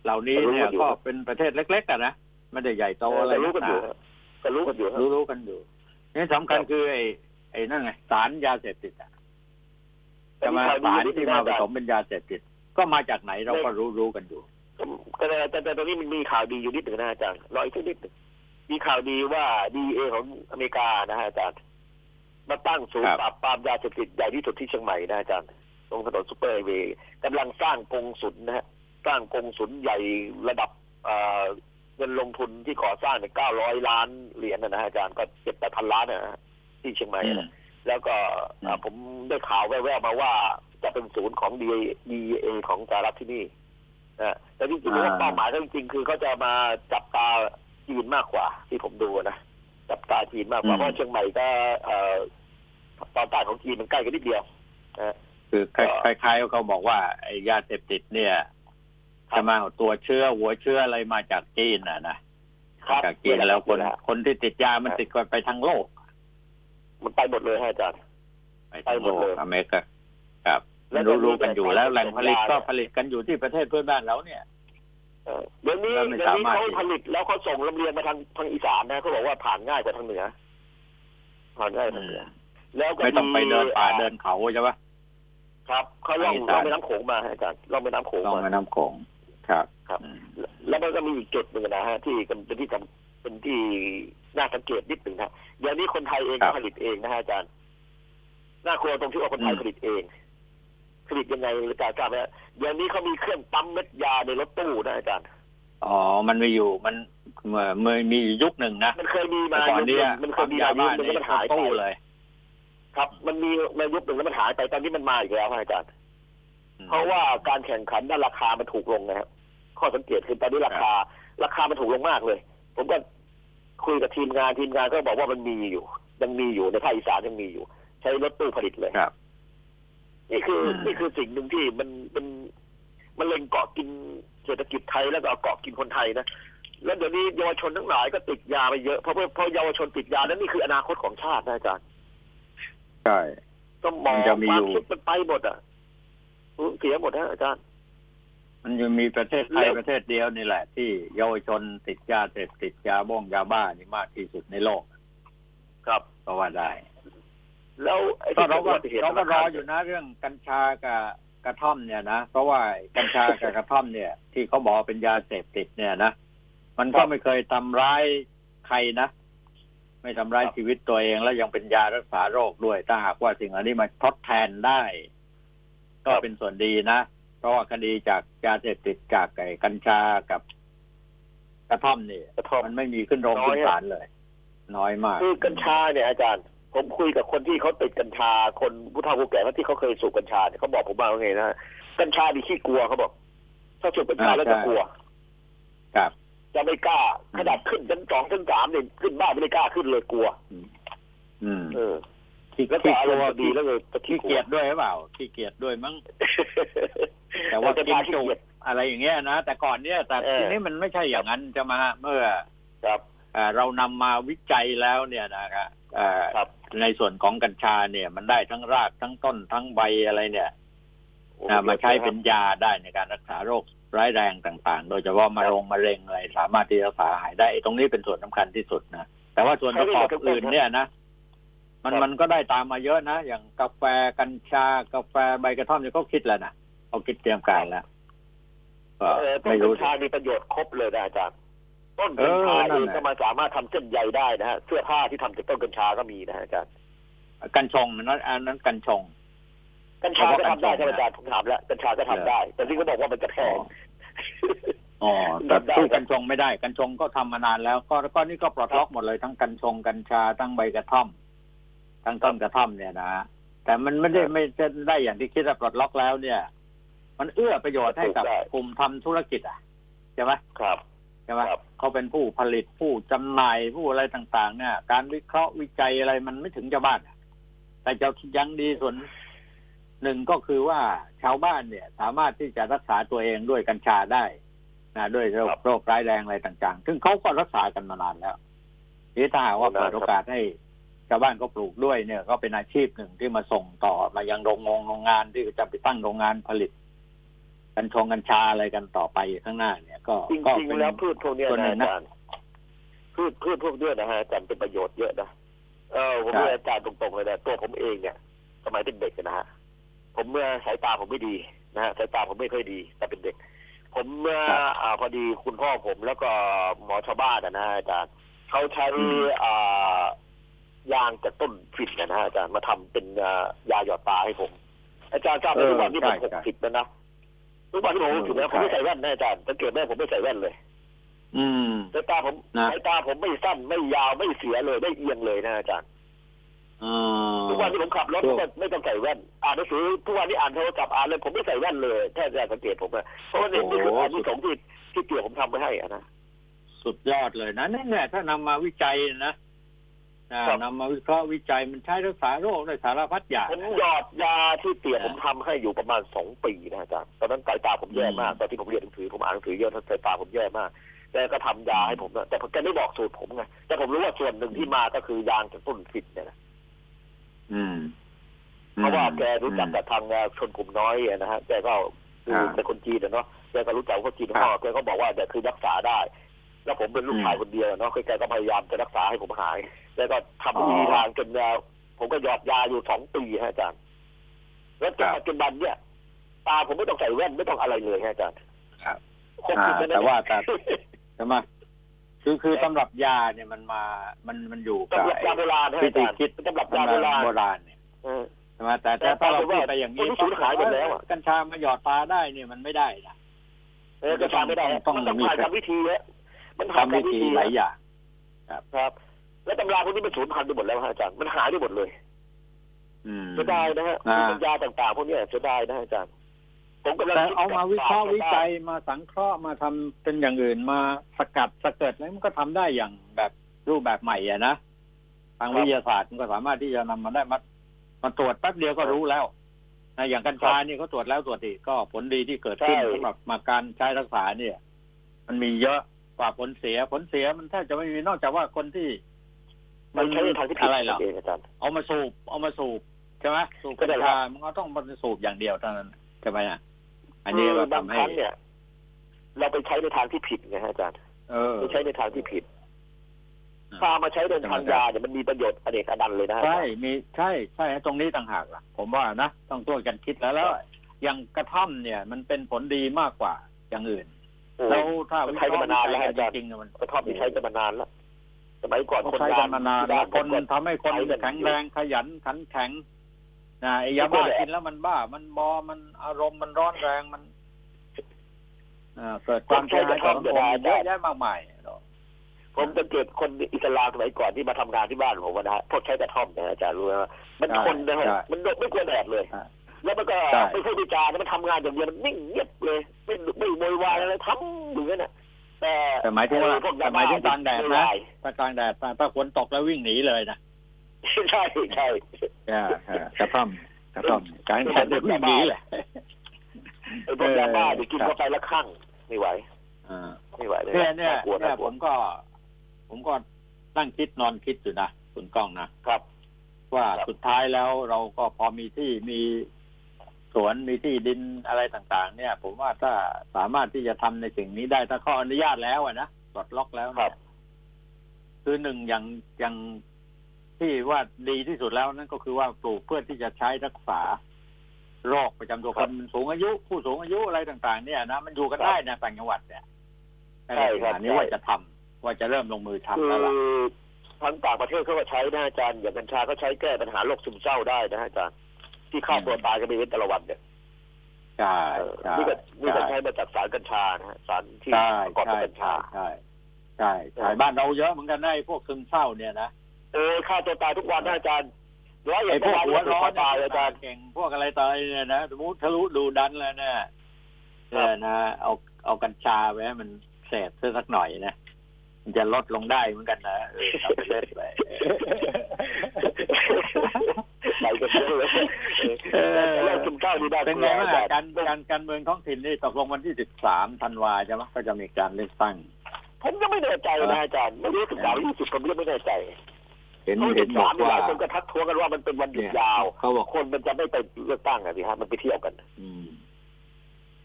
เหล่านี้เนี่ยก็เป็นประเทศเล็กๆกันนะไม่ได้ใหญ่โตอะไรก็รู้กันอยู่นัฮะก็รู้กันอยู่ฮะรู้รู้กันอยู่นี่สำคัญคือไอ้ไอ้นั่นไงสารยาเสพติดอะจะมาสารที่มาผสมเป็นยาเสพติด ก็มาจากไหนเราก็รู้รู้กันอยู่ก็แต่แต่แต่ตอนนี้มันมีข่าวดีอยู่นิดหนึ่งนะอาจารย์รออีกสักนิดหนึ่งมีข่าวดีว่าดีเอของอเมริกานะฮะอาจารย์ มาตั้งศูนครัย์บปราบปรามยาเสพติดใหญ่ที่สุดที่เชียงใหม่นะอาจารย์ตรงถนนซูเปอร์ไฮเวย์กำลังสร้างกงสุลนะฮะสร้างกงสุลใหญ่ระดับเอ่อเงินลงทุนที่ก่อสร้างเนี่ยเก้าร้อยล้านเหรียญนะฮะอาจารย์ก็เจ็ดแปดพันล้านนะฮะที่เชียงใหม่อืมนะแล้วก็อ่าอืมผมได้ข่าวแว่วๆมาว่าจะเป็นศูนย์ของ DEA ของสหรัฐที่นี่นะแต่จริงๆแล้วเป้าหมายก็จริงๆคือเขาจะมาจับตาจีนมากกว่าที่ผมดูนะ จับตาจีนมากกว่าเพราะเชียงใหม่ก็เอ่อตอนใต้ของจีนมันใกล้กันนิดเดียวนะคือคล้ายๆเขาบอกว่าไอ้ยาเสพติดเนี่ยครับจะมาเอาตัวเชื้อหัวเชื้ออะไรมาจากจีนน่ะนะมาจากจีนแล้วคนคนที่ติดยามันติดกันไปทั้งโลก มันไปหมดเลยฮะอาจารย์ไปทั้งโลไปหมดเลยกอเมริกาครับแล้วรู้จะมีรู้กันอยู่แล้วแต่แหล่งผลิตสัญญาก็เนี่ยผลิตกันอยู่ที่ประเทศเพื่อนบ้านเราเนี่ย เออเดี๋ยวนี้แล้วไม่เดี๋ยวนี้สามารถเขาผลิตแล้วเขาส่งลำเลียงมาทางทางอีสานนะเขาบอกว่าผ่านง่ายกว่าทางเหนือ ผ่านง่ายกว่าทางเหนือ แล้วก็ไม่ต้องไปเดินป่าเดินเขาใช่ปะครับเขาล่องทางอีสานล่องแม่น้ำโขงมาฮะอาจารย์ล่องแม่น้ำโขงลองมาแม่น้ำโขงครับครับอืมแล้วมันก็มีอีกจุดหนึ่งนะฮะที่เป็นที่จำเป็นที่น่าสังเกตนิดหนึ่งนะเดี๋ยวนี้คนไทยเองก็ผลิตเองนะฮะอาจารย์น่ากลัวตรงที่ว่าคนไทยผลิตเอง ผลิตยังไงอาจารย์ทราบไหมฮะเดี๋ยวนี้เขามีเครื่องปั๊มเม็ดยาในรถตู้นะอาจารย์อ๋อ มันมีอยู่ มันเมื่อเมื่อมียุคหนึ่งนะ มันเคยมีมาแต่ก่อนยุคหเนี้นึ่งมันเคยมียามายุบ้าคหนึ่งในแล้วมันหายไปตู้เลย ครับ มันมีมายุคหนึ่งแล้วมันหายไป ตอนนี้มันมาอีกแล้วฮะอาจารย์อืมเพราะว่าการแข่งขันด้านราคามันถูกลงนะครับ ข้อสังเกตคือตอนนี้ราคา ราคามันถูกลงมากเลย ผมก็คุยกับทีมงานทีมงานก็บอกว่ามันมีอยู่ ยังมีอยู่ในภาคอีสานยังมีอยู่ ใช้รถตู้ผลิตเลย ครับ นี่คืออมนี่คือสิ่งหนึ่งที่มันเป็นมันเล็งเกาะกินเศรษฐกิจไทยแล้วก็เกาะกินคนไทยนะแล้วเดี๋ยวนี้เยาวชนทั้งหลายก็ติดยาไปเยอะเพราะเพราะเยาวชนติดยานั้นนี่คืออนาคตของชาตินะอาจารย์ใช่สมองมันจะมีคอวามยู่คิดมันไปหมดอะสูญเสียหมดฮะอาจารย์ มันจะมีประเทศไทยแล้วประเทศเดียวนี่แหละ ที่เยาวชนติดยาเสพติดยาบ้องยาบ้านี่มากที่สุดในโลก ครับก็ว่าได้ แล้วไอ้ก็ที่เราก็กิดอุบัติหตุเราก็รอธนาคารอยู่นะเรื่องกัญชากับกระท่อมเนี่ยนะเพราะว่ากัญชากับกระท่อมเนี่ย ที่เขาบอกว่าเป็นยาเสพติดเนี่ยนะมันก็ไม่เคยทำร้ายใครนะ ไม่ทำร้ายชีวิตตัวเองแล้วยังเป็นยารักษาโรคด้วย ถ้าหากว่าสิ่งเหล่านี้มาทดแทนได้ ก็เป็นส่วนดีนะ เพราะว่าคดีจากยาเสพติดจากไอ้กัญชากับกระท่อมนี่กระท่อมมันไม่มีขึ้นโรงน้อยขึ้นอะศาลเลย น้อยมาก คือกัญชาเนี่ยอาจารย์ ผมคุยกับคนที่เขาติดกัญชา คนผู้เฒ่าผู้แก่ที่เขาเคยสูบกัญชาเนี่ยเขาบอกผมมาว่าไงนะกัญชาดีขี้กลัวเขาบอก ถ้าสูบกัญชาอ่าแล้วจะใช่กลัว ครับ จะไม่กล้าขนาดขึ้นชั้นสองชั้นสามเนี่ยขึ้นบ้านไม่ได้กล้าขึ้นเลยกลัว อืมเออขี้แล้วก็ขี้อากรลัมวณ์ดีแล้วเลยจะขี้ขี้กลัเกีวยจด้วยหรือเปล่าขี้เกียจด้วยมั้งแต่ว่าจะกินพาขี้จุเกียจอะไรอย่างเงี้ยนะแต่ก่อนเนี้ยแต่เออทีนี้มันไม่ใช่อย่างนั้นจะมาเมื่อ ครับเอ่อเรานำมาวิจัยแล้วเนี่ยนะครับเอ่อครับ ในส่วนของกัญชาเนี่ย มันได้ทั้งรากทั้งต้นทั้งใบอะไรเนี่ยนะมาใช้เป็นยาได้ในการรักษาโรคร้ายแรงต่าง ๆ โดยเฉพาะมะรงมะเร็งอะไรสามารถที่จะรักษาหายได้ไอ้ตรงนี้เป็นส่วนสำคัญที่สุดนะแต่ว่าส่วนประกอบอื่นเนี่ยนะมันมันก็ได้ตามมาเยอะนะอย่างกาแฟกัญชากาแฟใบกระท่อมเนี่ยเขาคิดแล้วนะเขาคิดเตรียมการแล้วก็เออต้นไม่กัรู้ญสิชามีประโยชน์ครบเลยนะอาจารย์ ต้นเอกัญอชานั่เอนงแหละก็มาสามารถทำเส้นใยได้นะฮะเสื้อผ้าที่ทำจากต้นกัญชาก็มีนะฮะอาจารย์กัญชงนั้นอันนั้นกัญชง กัญชาก็ทำได้เพใช่ราะไหมว่ากัญชงอาจารย์ผมถามแล้วกัญชาก็ทำได้ แต่ที่เขาบอกว่ามันจะแพงอ๋อแต่ได้สู้กัญชงไม่ได้ กัญชงก็ทำมานานแล้วก็ก็นี่ก็ปลดล็อกหมดเลยทั้งกัญชงกัญชาทั้งใบกระท่อมทั้งต้นกระท่อมเนี่ยนะแต่มันไม่ได้ไม่ได้อย่างที่คิดว่าปลดล็อกแล้วเนี่ย มันเอื้อประโยชน์ให้กับได้กลุ่มทำธุรกิจอะใช่ไหมครับ ใช่ไหมครับเขาเป็นผู้ผลิตผู้จำหน่ายผู้อะไรต่าง ๆ เนี่ย การวิเคราะห์วิจัยอะไรมันไม่ถึงชาวบ้านอะแต่จะยังดีส่วนหนึ่งก็คือว่าชาวบ้านเนี่ย สามารถที่จะรักษาตัวเองด้วยกัญชาได้นะด้วยโรคครับโรคร้ายแรงอะไรต่างๆ ซึ่งเขาก็รักษากันมานานแล้วนี่ถ้าหากว่าครับเปิดโอกาสให้ชาวบ้านก็ปลูกด้วยเนี่ย ก็เป็นอาชีพหนึ่งที่มาส่งต่อมายังโรงงงโรงงานที่จะไปตั้งโรงงานผลิต กัญชงกัญชาอะไรกันต่อไปข้างหน้าเนี่ย ก็จก็ริงเป็นๆแล้วพืชพวกเนี้ยส่วนหนึ่นะงอานะจารย์พืชพืชพวกเนี้ยนะฮะอาจารย์เป็นประโยชน์เยอะนะเออผมใช่เรียนอาจารย์ตรงๆเลยนะตัวผมเองเนี่ย สมัยเป็นเด็กนะฮะผมเมื่อสายตาผมไม่ดีนะฮะสายตาผมไม่ค่อยดี แต่เป็นเด็ก ผมเมื่ออ่าพอดีคุณพ่อผมแล้วก็หมอชาวบ้านนะฮะอาจารย์เขาใช้อ่ายางจากต้นฝิ่นนะฮะอาจารย์มาทำเป็นอ่ายาหยอดตาให้ผม อาจารย์ทราบไหมเออทุกวันที่ผมใช่หกใช่สิบแล้วนะ ทุกวันที่ผมหกสิบแล้วผมไม่ใส่แว่นนะอาจารย์สังเกตไหมผมไม่ใส่แว่นเลย อืมสายตาผมนะสายตาผมไม่สั้นไม่ยาวไม่เสียเลยไม่เอียงเลยนะอาจารย์อ่าทุกวันที่ผมขับรถถูกก็ไม่ต้องใส่แว่น อ่านหนังสือทุกวันที่อ่านโทรศัพท์อ่านเลยผมไม่ใส่แว่นเลยถ้าอาจารย์สังเกตผมอะเพราะว่านี่นี่คืออันที่สองที่ที่เกี่ยวผมทำไว้ให้อะนะ สุดยอดเลยนะนี่เนี่ยถ้านำมาวิจัยนะ อ่าครับ นำมาวิเคราะห์วิจัยมันใช้รักษาโรคได้สารพัดอย่าง ผมหยอดยาที่เตี่ยผมทำให้อยู่ประมาณสองปีนะอาจารย์ตอนนั้นสายตาผมแย่มากตอนที่ผมเรียนหนังสือผมอ่านหนังสือเยอะสายตาผมแย่มากแกก็ทำยาให้ผมนะแต่แกไม่บอกสูตรผมไงแต่ผมรู้ว่าส่วนหนึ่งที่มาก็คือยางจากต้นฟิตเนี่ยนะอืมเพราะว่าแกรู้จักกับทางชนกลุ่มน้อยอะนะฮะแกก็คืออ่าเป็นคนจีนอะเนาะแกก็รู้จักคนจีนครับก็แกก็บอกว่าเดี๋ยวคือรักษาได้ แล้วผมเป็นลูกชายคนเดียวเนาะแกก็พยายามจะรักษาให้ผมหายแกก็ทำวิธีทางจนแนวผมก็หยอดยาอยู่สองปีฮะอาจารย์ แล้วจนปัจจุบันเนี่ยตาผมไม่ต้องใส่แว่นไม่ต้องอะไรเลยฮะอาจารย์ครับหกสิบอ่าล้นะแต่ว่าแต่ใช่ไหมคือคือตำรับยาเนี่ยมันมา มันมันอยู่กับตำรับยาโบราณฮะวิอาธีจารย์คิดตำรับยาโบราณโบราณเนี่ยเออใช่ไหมแต่แต่ถ้าเราพูดไปอย่างนี้มันสูญหายหมดแล้วอะกัญชามาหยอดตาได้เนี่ยมันไม่ได้นะเออก็ทำไม่ได้ฮะต้องมันต้องมีผ่านกรรมวิธีฮะ มันผ่านทำกรรวิมวิธีธีหลายอย่างครับ แล้วตำราพวกนี้มันสูญพันธุ์ไปหมดแล้วฮะอาจารย์มันหายไปหมดเลยอืมเสียดายนะฮะอ่าปัญญาต่างๆพวกเนี้ยเสียดายนะอาจารย์ผมกำลังแต่คิดเอามาวิเคราะห์กับวิจัยมาสังเคราะห์มาทำเป็นอย่างอื่นมาสกัดสเกิดแล้วมันก็ทำได้อย่างแบบรูปแบบใหม่อะนะทางวิทยาศาสตร์มันก็สามารถที่จะนำมาได้มามาตรวจแป๊บเดียวก็รู้แล้วนะอย่างกัญชานี่เขาตรวจแล้วตรวจอีกก็ผลดีที่เกิดขึ้นสำหรับมาการใช้รักษาเนี่ย มันมีเยอะ กว่าผลเสียผลเสียมันแทบจะไม่มีนอกจากว่าคนที่ มันใช้ในทางที่ผิดอะไรเหรอเองอาจารย์เอามาสูบเอามาสูบใช่ไหมสูบก็กัญได้ครัชาบมันก็ต้องมาสูบอย่างเดียวเท่านั้นใช่ไหมอะอันนี้คืก็บางทำคให้รั้งเนี่ย เราไปใช้ในทางที่ผิดไงฮะอาจารย์เออไปใช้ในทางที่ผิดอ่าถ้ามาใช้ในทางยาเนี่ยมันมีประโยชน์อเนกอนันต์เลยนะฮะใช่มีใช่ใช่ตรงนี้ต่างหากล่ะ ผมว่านะต้องตัวกันคิดแล้วแล้วอย่างกระท่อมเนี่ย มันเป็นผลดีมากกว่าอย่างอื่นโอ้ แล้วถ้ามันวิใช้เคกันราะมาห์วินานแล้วจัยฮะอาจารย์กันจริงๆมันกระท่อมที่ใช้กันมานานแล้วสมัยก่อนเขาคนใช้กันมานานที่แล้วคนก็ทำให้คนใช้กันแข็งแรงขยันขันแข็งนะไอ้ยาบ้ากินแล้วมันบ้า มันบอมันอารมณ์มันร้อนแรงมันอ่าเกิดความเสียหายต่อสังคมเยอะแยะมากมายเนอะผมสังเกตคนอิสลามสมัยก่อนที่มาทำงานที่บ้านผมนะฮะพวกใช้กระท่อมนะอาจารย์รู้ไหมว่ามันใช่ทนนะฮะใช่มันไม่กลัวแดดเลยใช่ แล้วมันก็ใช่ไม่ใช่วิจารณ์นะมันทำงานอย่างเดียวมันนิ่งเงียบเลย ไม่ไม่โวยวายอะไรทำเหมือนน่ะแต่แต่หมายถึงว่าพวกแต่หมายถึงกลางแดดโวนะยวายถ้ากลางแดดถ้าถ้าฝนตกแล้ววิ่งหนีเลยนะใช่ใช่อ่าอ่ากระท่อมกระท่อมกลางแดดเดี๋ยววิ่งหนีแหละไอ้พวกยาบ้าเนี่ยกินครับเข้าไปแล้วข้างไม่ไหวอ่าไม่ไหวเลยเนี่ยเนี่ยากลัวเนี่น่ายกลัผวมก็ ผมก็นั่งคิดนอนคิดอยู่นะคุณก้องนะครับ ว่าครับสุดท้ายแล้วเราก็พอมีที่มี สวนมีที่ดินอะไรต่างๆ เนี่ย ผมว่าถ้าสามารถที่จะทำในสิ่งนี้ได้ถ้าเขาอนุญาตแล้วอะนะปลดล็อกแล้วครัเนี่ยบคือหนึ่งอย่างอย่างที่ว่าดีที่สุดแล้วนั่นก็คือว่าปลูกเพื่อที่จะใช้รักษาโรคประจำตัวคนสูงอายุ ผู้สูงอายุอะไรต่าง ๆ เนี่ยนะมันอยู่กันได้นะต่างจังหวัดเนี่ยใช่ครับอันนี้ว่าจะทำว่าจะเริ่มลงมือทำคืแล้วอล่ะทั้งต่างประเทศเขาก็ใช้นะอาจารย์อย่างกัญชาเขาใช้แก้ปัญหาโรคซึมเศร้าได้นะอาจารย์ ที่ฆ่าตัวตายกันไปเว้นแต่ละวันเนี่ยใช่เออใช่นี่ก็นี่ก็ใช่ใช้มาจากสารกัญชานะฮะสารที่ใช่ประกอบใช่ด้วยกัญชาใช่ใช่ใช่บ้านเราเยอะเหมือนกันนะไอ้พวกซึมเศร้าเนี่ยนะเออฆ่าตัวตายทุกวันนะอาจารย์ร้อยเอ็ไอ้ดพวกหัวร้อนตายเนี่ยอาจารย์เก่งพวกอะไรต่ออะไรเนี่ยนะสมมติทะลุดูดันแล้วเนี่ยครับเนี่ยนะเอาเอากัญชาไว้ให้มันเสพเสื้อสักหน่อยนะมันจะลดลงได้เหมือนกันนะเออทำไปเล่นไป ไปกันเยอะเลยเออเรื่องกินข้าวนี่ได้เป็นไงบ้างการการการเมืองท้องถิ่นนี่ตกลงวันที่สิบสามธันวาใช่ไหมก็จะมีการเลือกตั้ง ผมก็ไม่แน่ใจนะอาจารย์ ไม่รู้สิบสามยี่สิบผมก็ไม่แน่ใจเห็นเห็นบอกว่าลายคนก็ทักท้วงกันว่ามันเป็นวันหยุดยาวเขาบอกคนมันจะไม่ไปเลือกตั้งอะสิฮะมันไปเที่ยวกัน อืม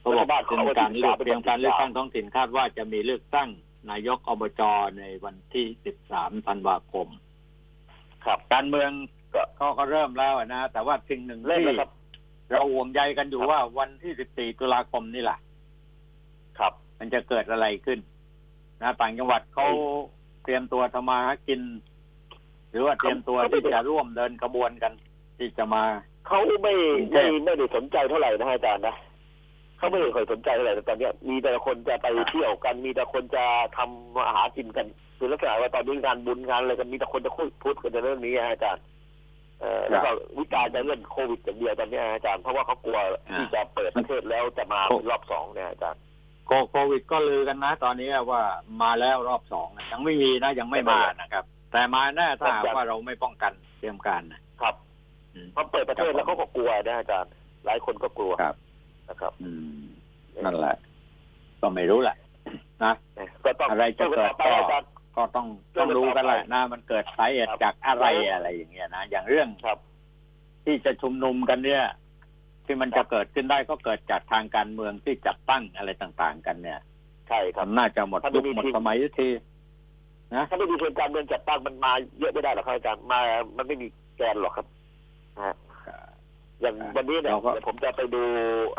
เขาบอกรัฐบาเป็นการเลือกเป็นเตรียมการเลือกตั้งท้องถิ่นคาดว่าจะมีเลือกตั้งนายกอบจในวันที่สิบสามธันวาคม ครับ การเมือง ก็ก็ก็เริ่มแล้วอะนะ แต่ว่าสิ่งหนึ่งเล่นที่แล้วครับ เราห่วงใยกันอยู่ครับ ว่าวันที่สิบสี่ตุลาคมนี่แหละ ครับ มันจะเกิดอะไรขึ้น นะต่างจังหวัดเขาเตรียมตัวทำมาหากิน หรือว่าเตรียมตัวที่จะร่วมเดินขบวนกัน ที่จะมา เขาไม่ไม่ไม่ได้สนใจเท่าไหร่นะอาจารย์นะเขาไม่ได้เคยสนใจเท่าไหร่แต่ตอนเนี้ยมีแต่ละคนจะไปเที่ยวกัน มีแต่คนจะทำอาหารกินกันคือลักษณะว่าตอนนี้งานบุญงานอะไรกันมีแต่คนจะคุยพูดกันในเรื่องนี้นะอาจารย์เออ แล้วก็วิจารณ์ในเรื่องโควิดอย่างเดียวตอนเนี้ยอาจารย์เพราะว่าเขากลัวที่จะเปิดประเทศแล้วจะมาเป็นรอบสองเนี่ยอาจารย์โคโควิดก็ลือกันนะ ตอนนี้ว่ามาแล้วรอบสองนะยังไม่มีนะยังไม่มานะครับ แต่มาแน่ถ้าหากว่าเราไม่ป้องกันเตรียมการนะครับอืมพอเปิดประเทศแล้วเขาก็กลัวนะอาจารย์ หลายคนก็กลัวครับนะครับ อืมนั่นแหละ ก็ไม่รู้แหละนะก็ต้องอะไรจะเกิดไปก็อาจารย์ ก็ต้องต้องรู้กันแหละนะ มันเกิดสาเหตุครับจากอะไรอะไรอย่างเงี้ยนะอย่างเรื่องครับ ที่จะชุมนุมกันเนี่ย ที่มันจะเกิดขึ้นได้ก็เกิดจากทางการเมืองที่จัดตั้งอะไรต่างๆ กันเนี่ยใช่ครับมันน่าจะหมดถ้าไม่ยุคมีหมดทีมสมัยทีนะถ้าไม่มีเชิงการเมืองจัดตั้งมันมาเยอะไม่ได้หรอกครับอาจารย์มา มันไม่มีแกนหรอกครับนะฮะ อย่างวันนี้เนี่ยเราก็เดี๋ยวผมจะไปดู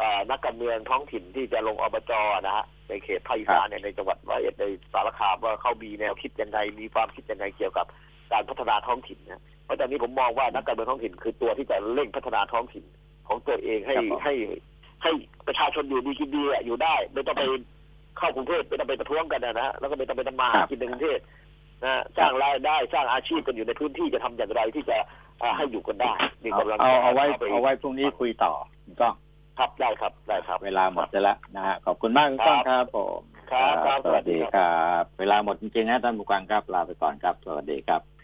อ่านักการเมืองท้องถิ่นที่จะลงอบจนะฮะในเขตภาคอีสานเนี่ยในจังหวัดร้อยเอ็ดในสารคามว่าเขามีแนวคิดยังไงมีความคิดยังไงเกี่ยวกับการพัฒนาท้องถิ่นนะเพราะตอนนี้ผมมองว่านักการเมืองท้องถิ่น คือตัวที่จะเร่งพัฒนาท้องถิ่นของตัวเองให้ครับผมให้ให้ประชาชนอยู่ดีกินดีอะอยู่ได้ ไม่ต้องไปเข้ากรุงเทพไม่ต้องไปประท้วงกันนะฮะแล้วก็ไม่ต้องไปทำมาหากินในกรุงเทพ นะฮะสร้างรายได้สร้างอาชีพกันอยู่ในพื้นที่จะทำอย่างไรที่จะอ่าให้อยู่กันได้นี่เอากำลังเอาเอาไว้ปเอาไว้พรุ่งนี้คุยต่อถูกต้องครับได้ครับได้ครับ เวลาหมดแล้วนะฮะขอบคุณมากคุณต้องครับผมครับครับสวัสดีครับ เวลาหมดจริงๆนะท่านผู้ฟังครับลาไปก่อนครับ สวัสดีครับ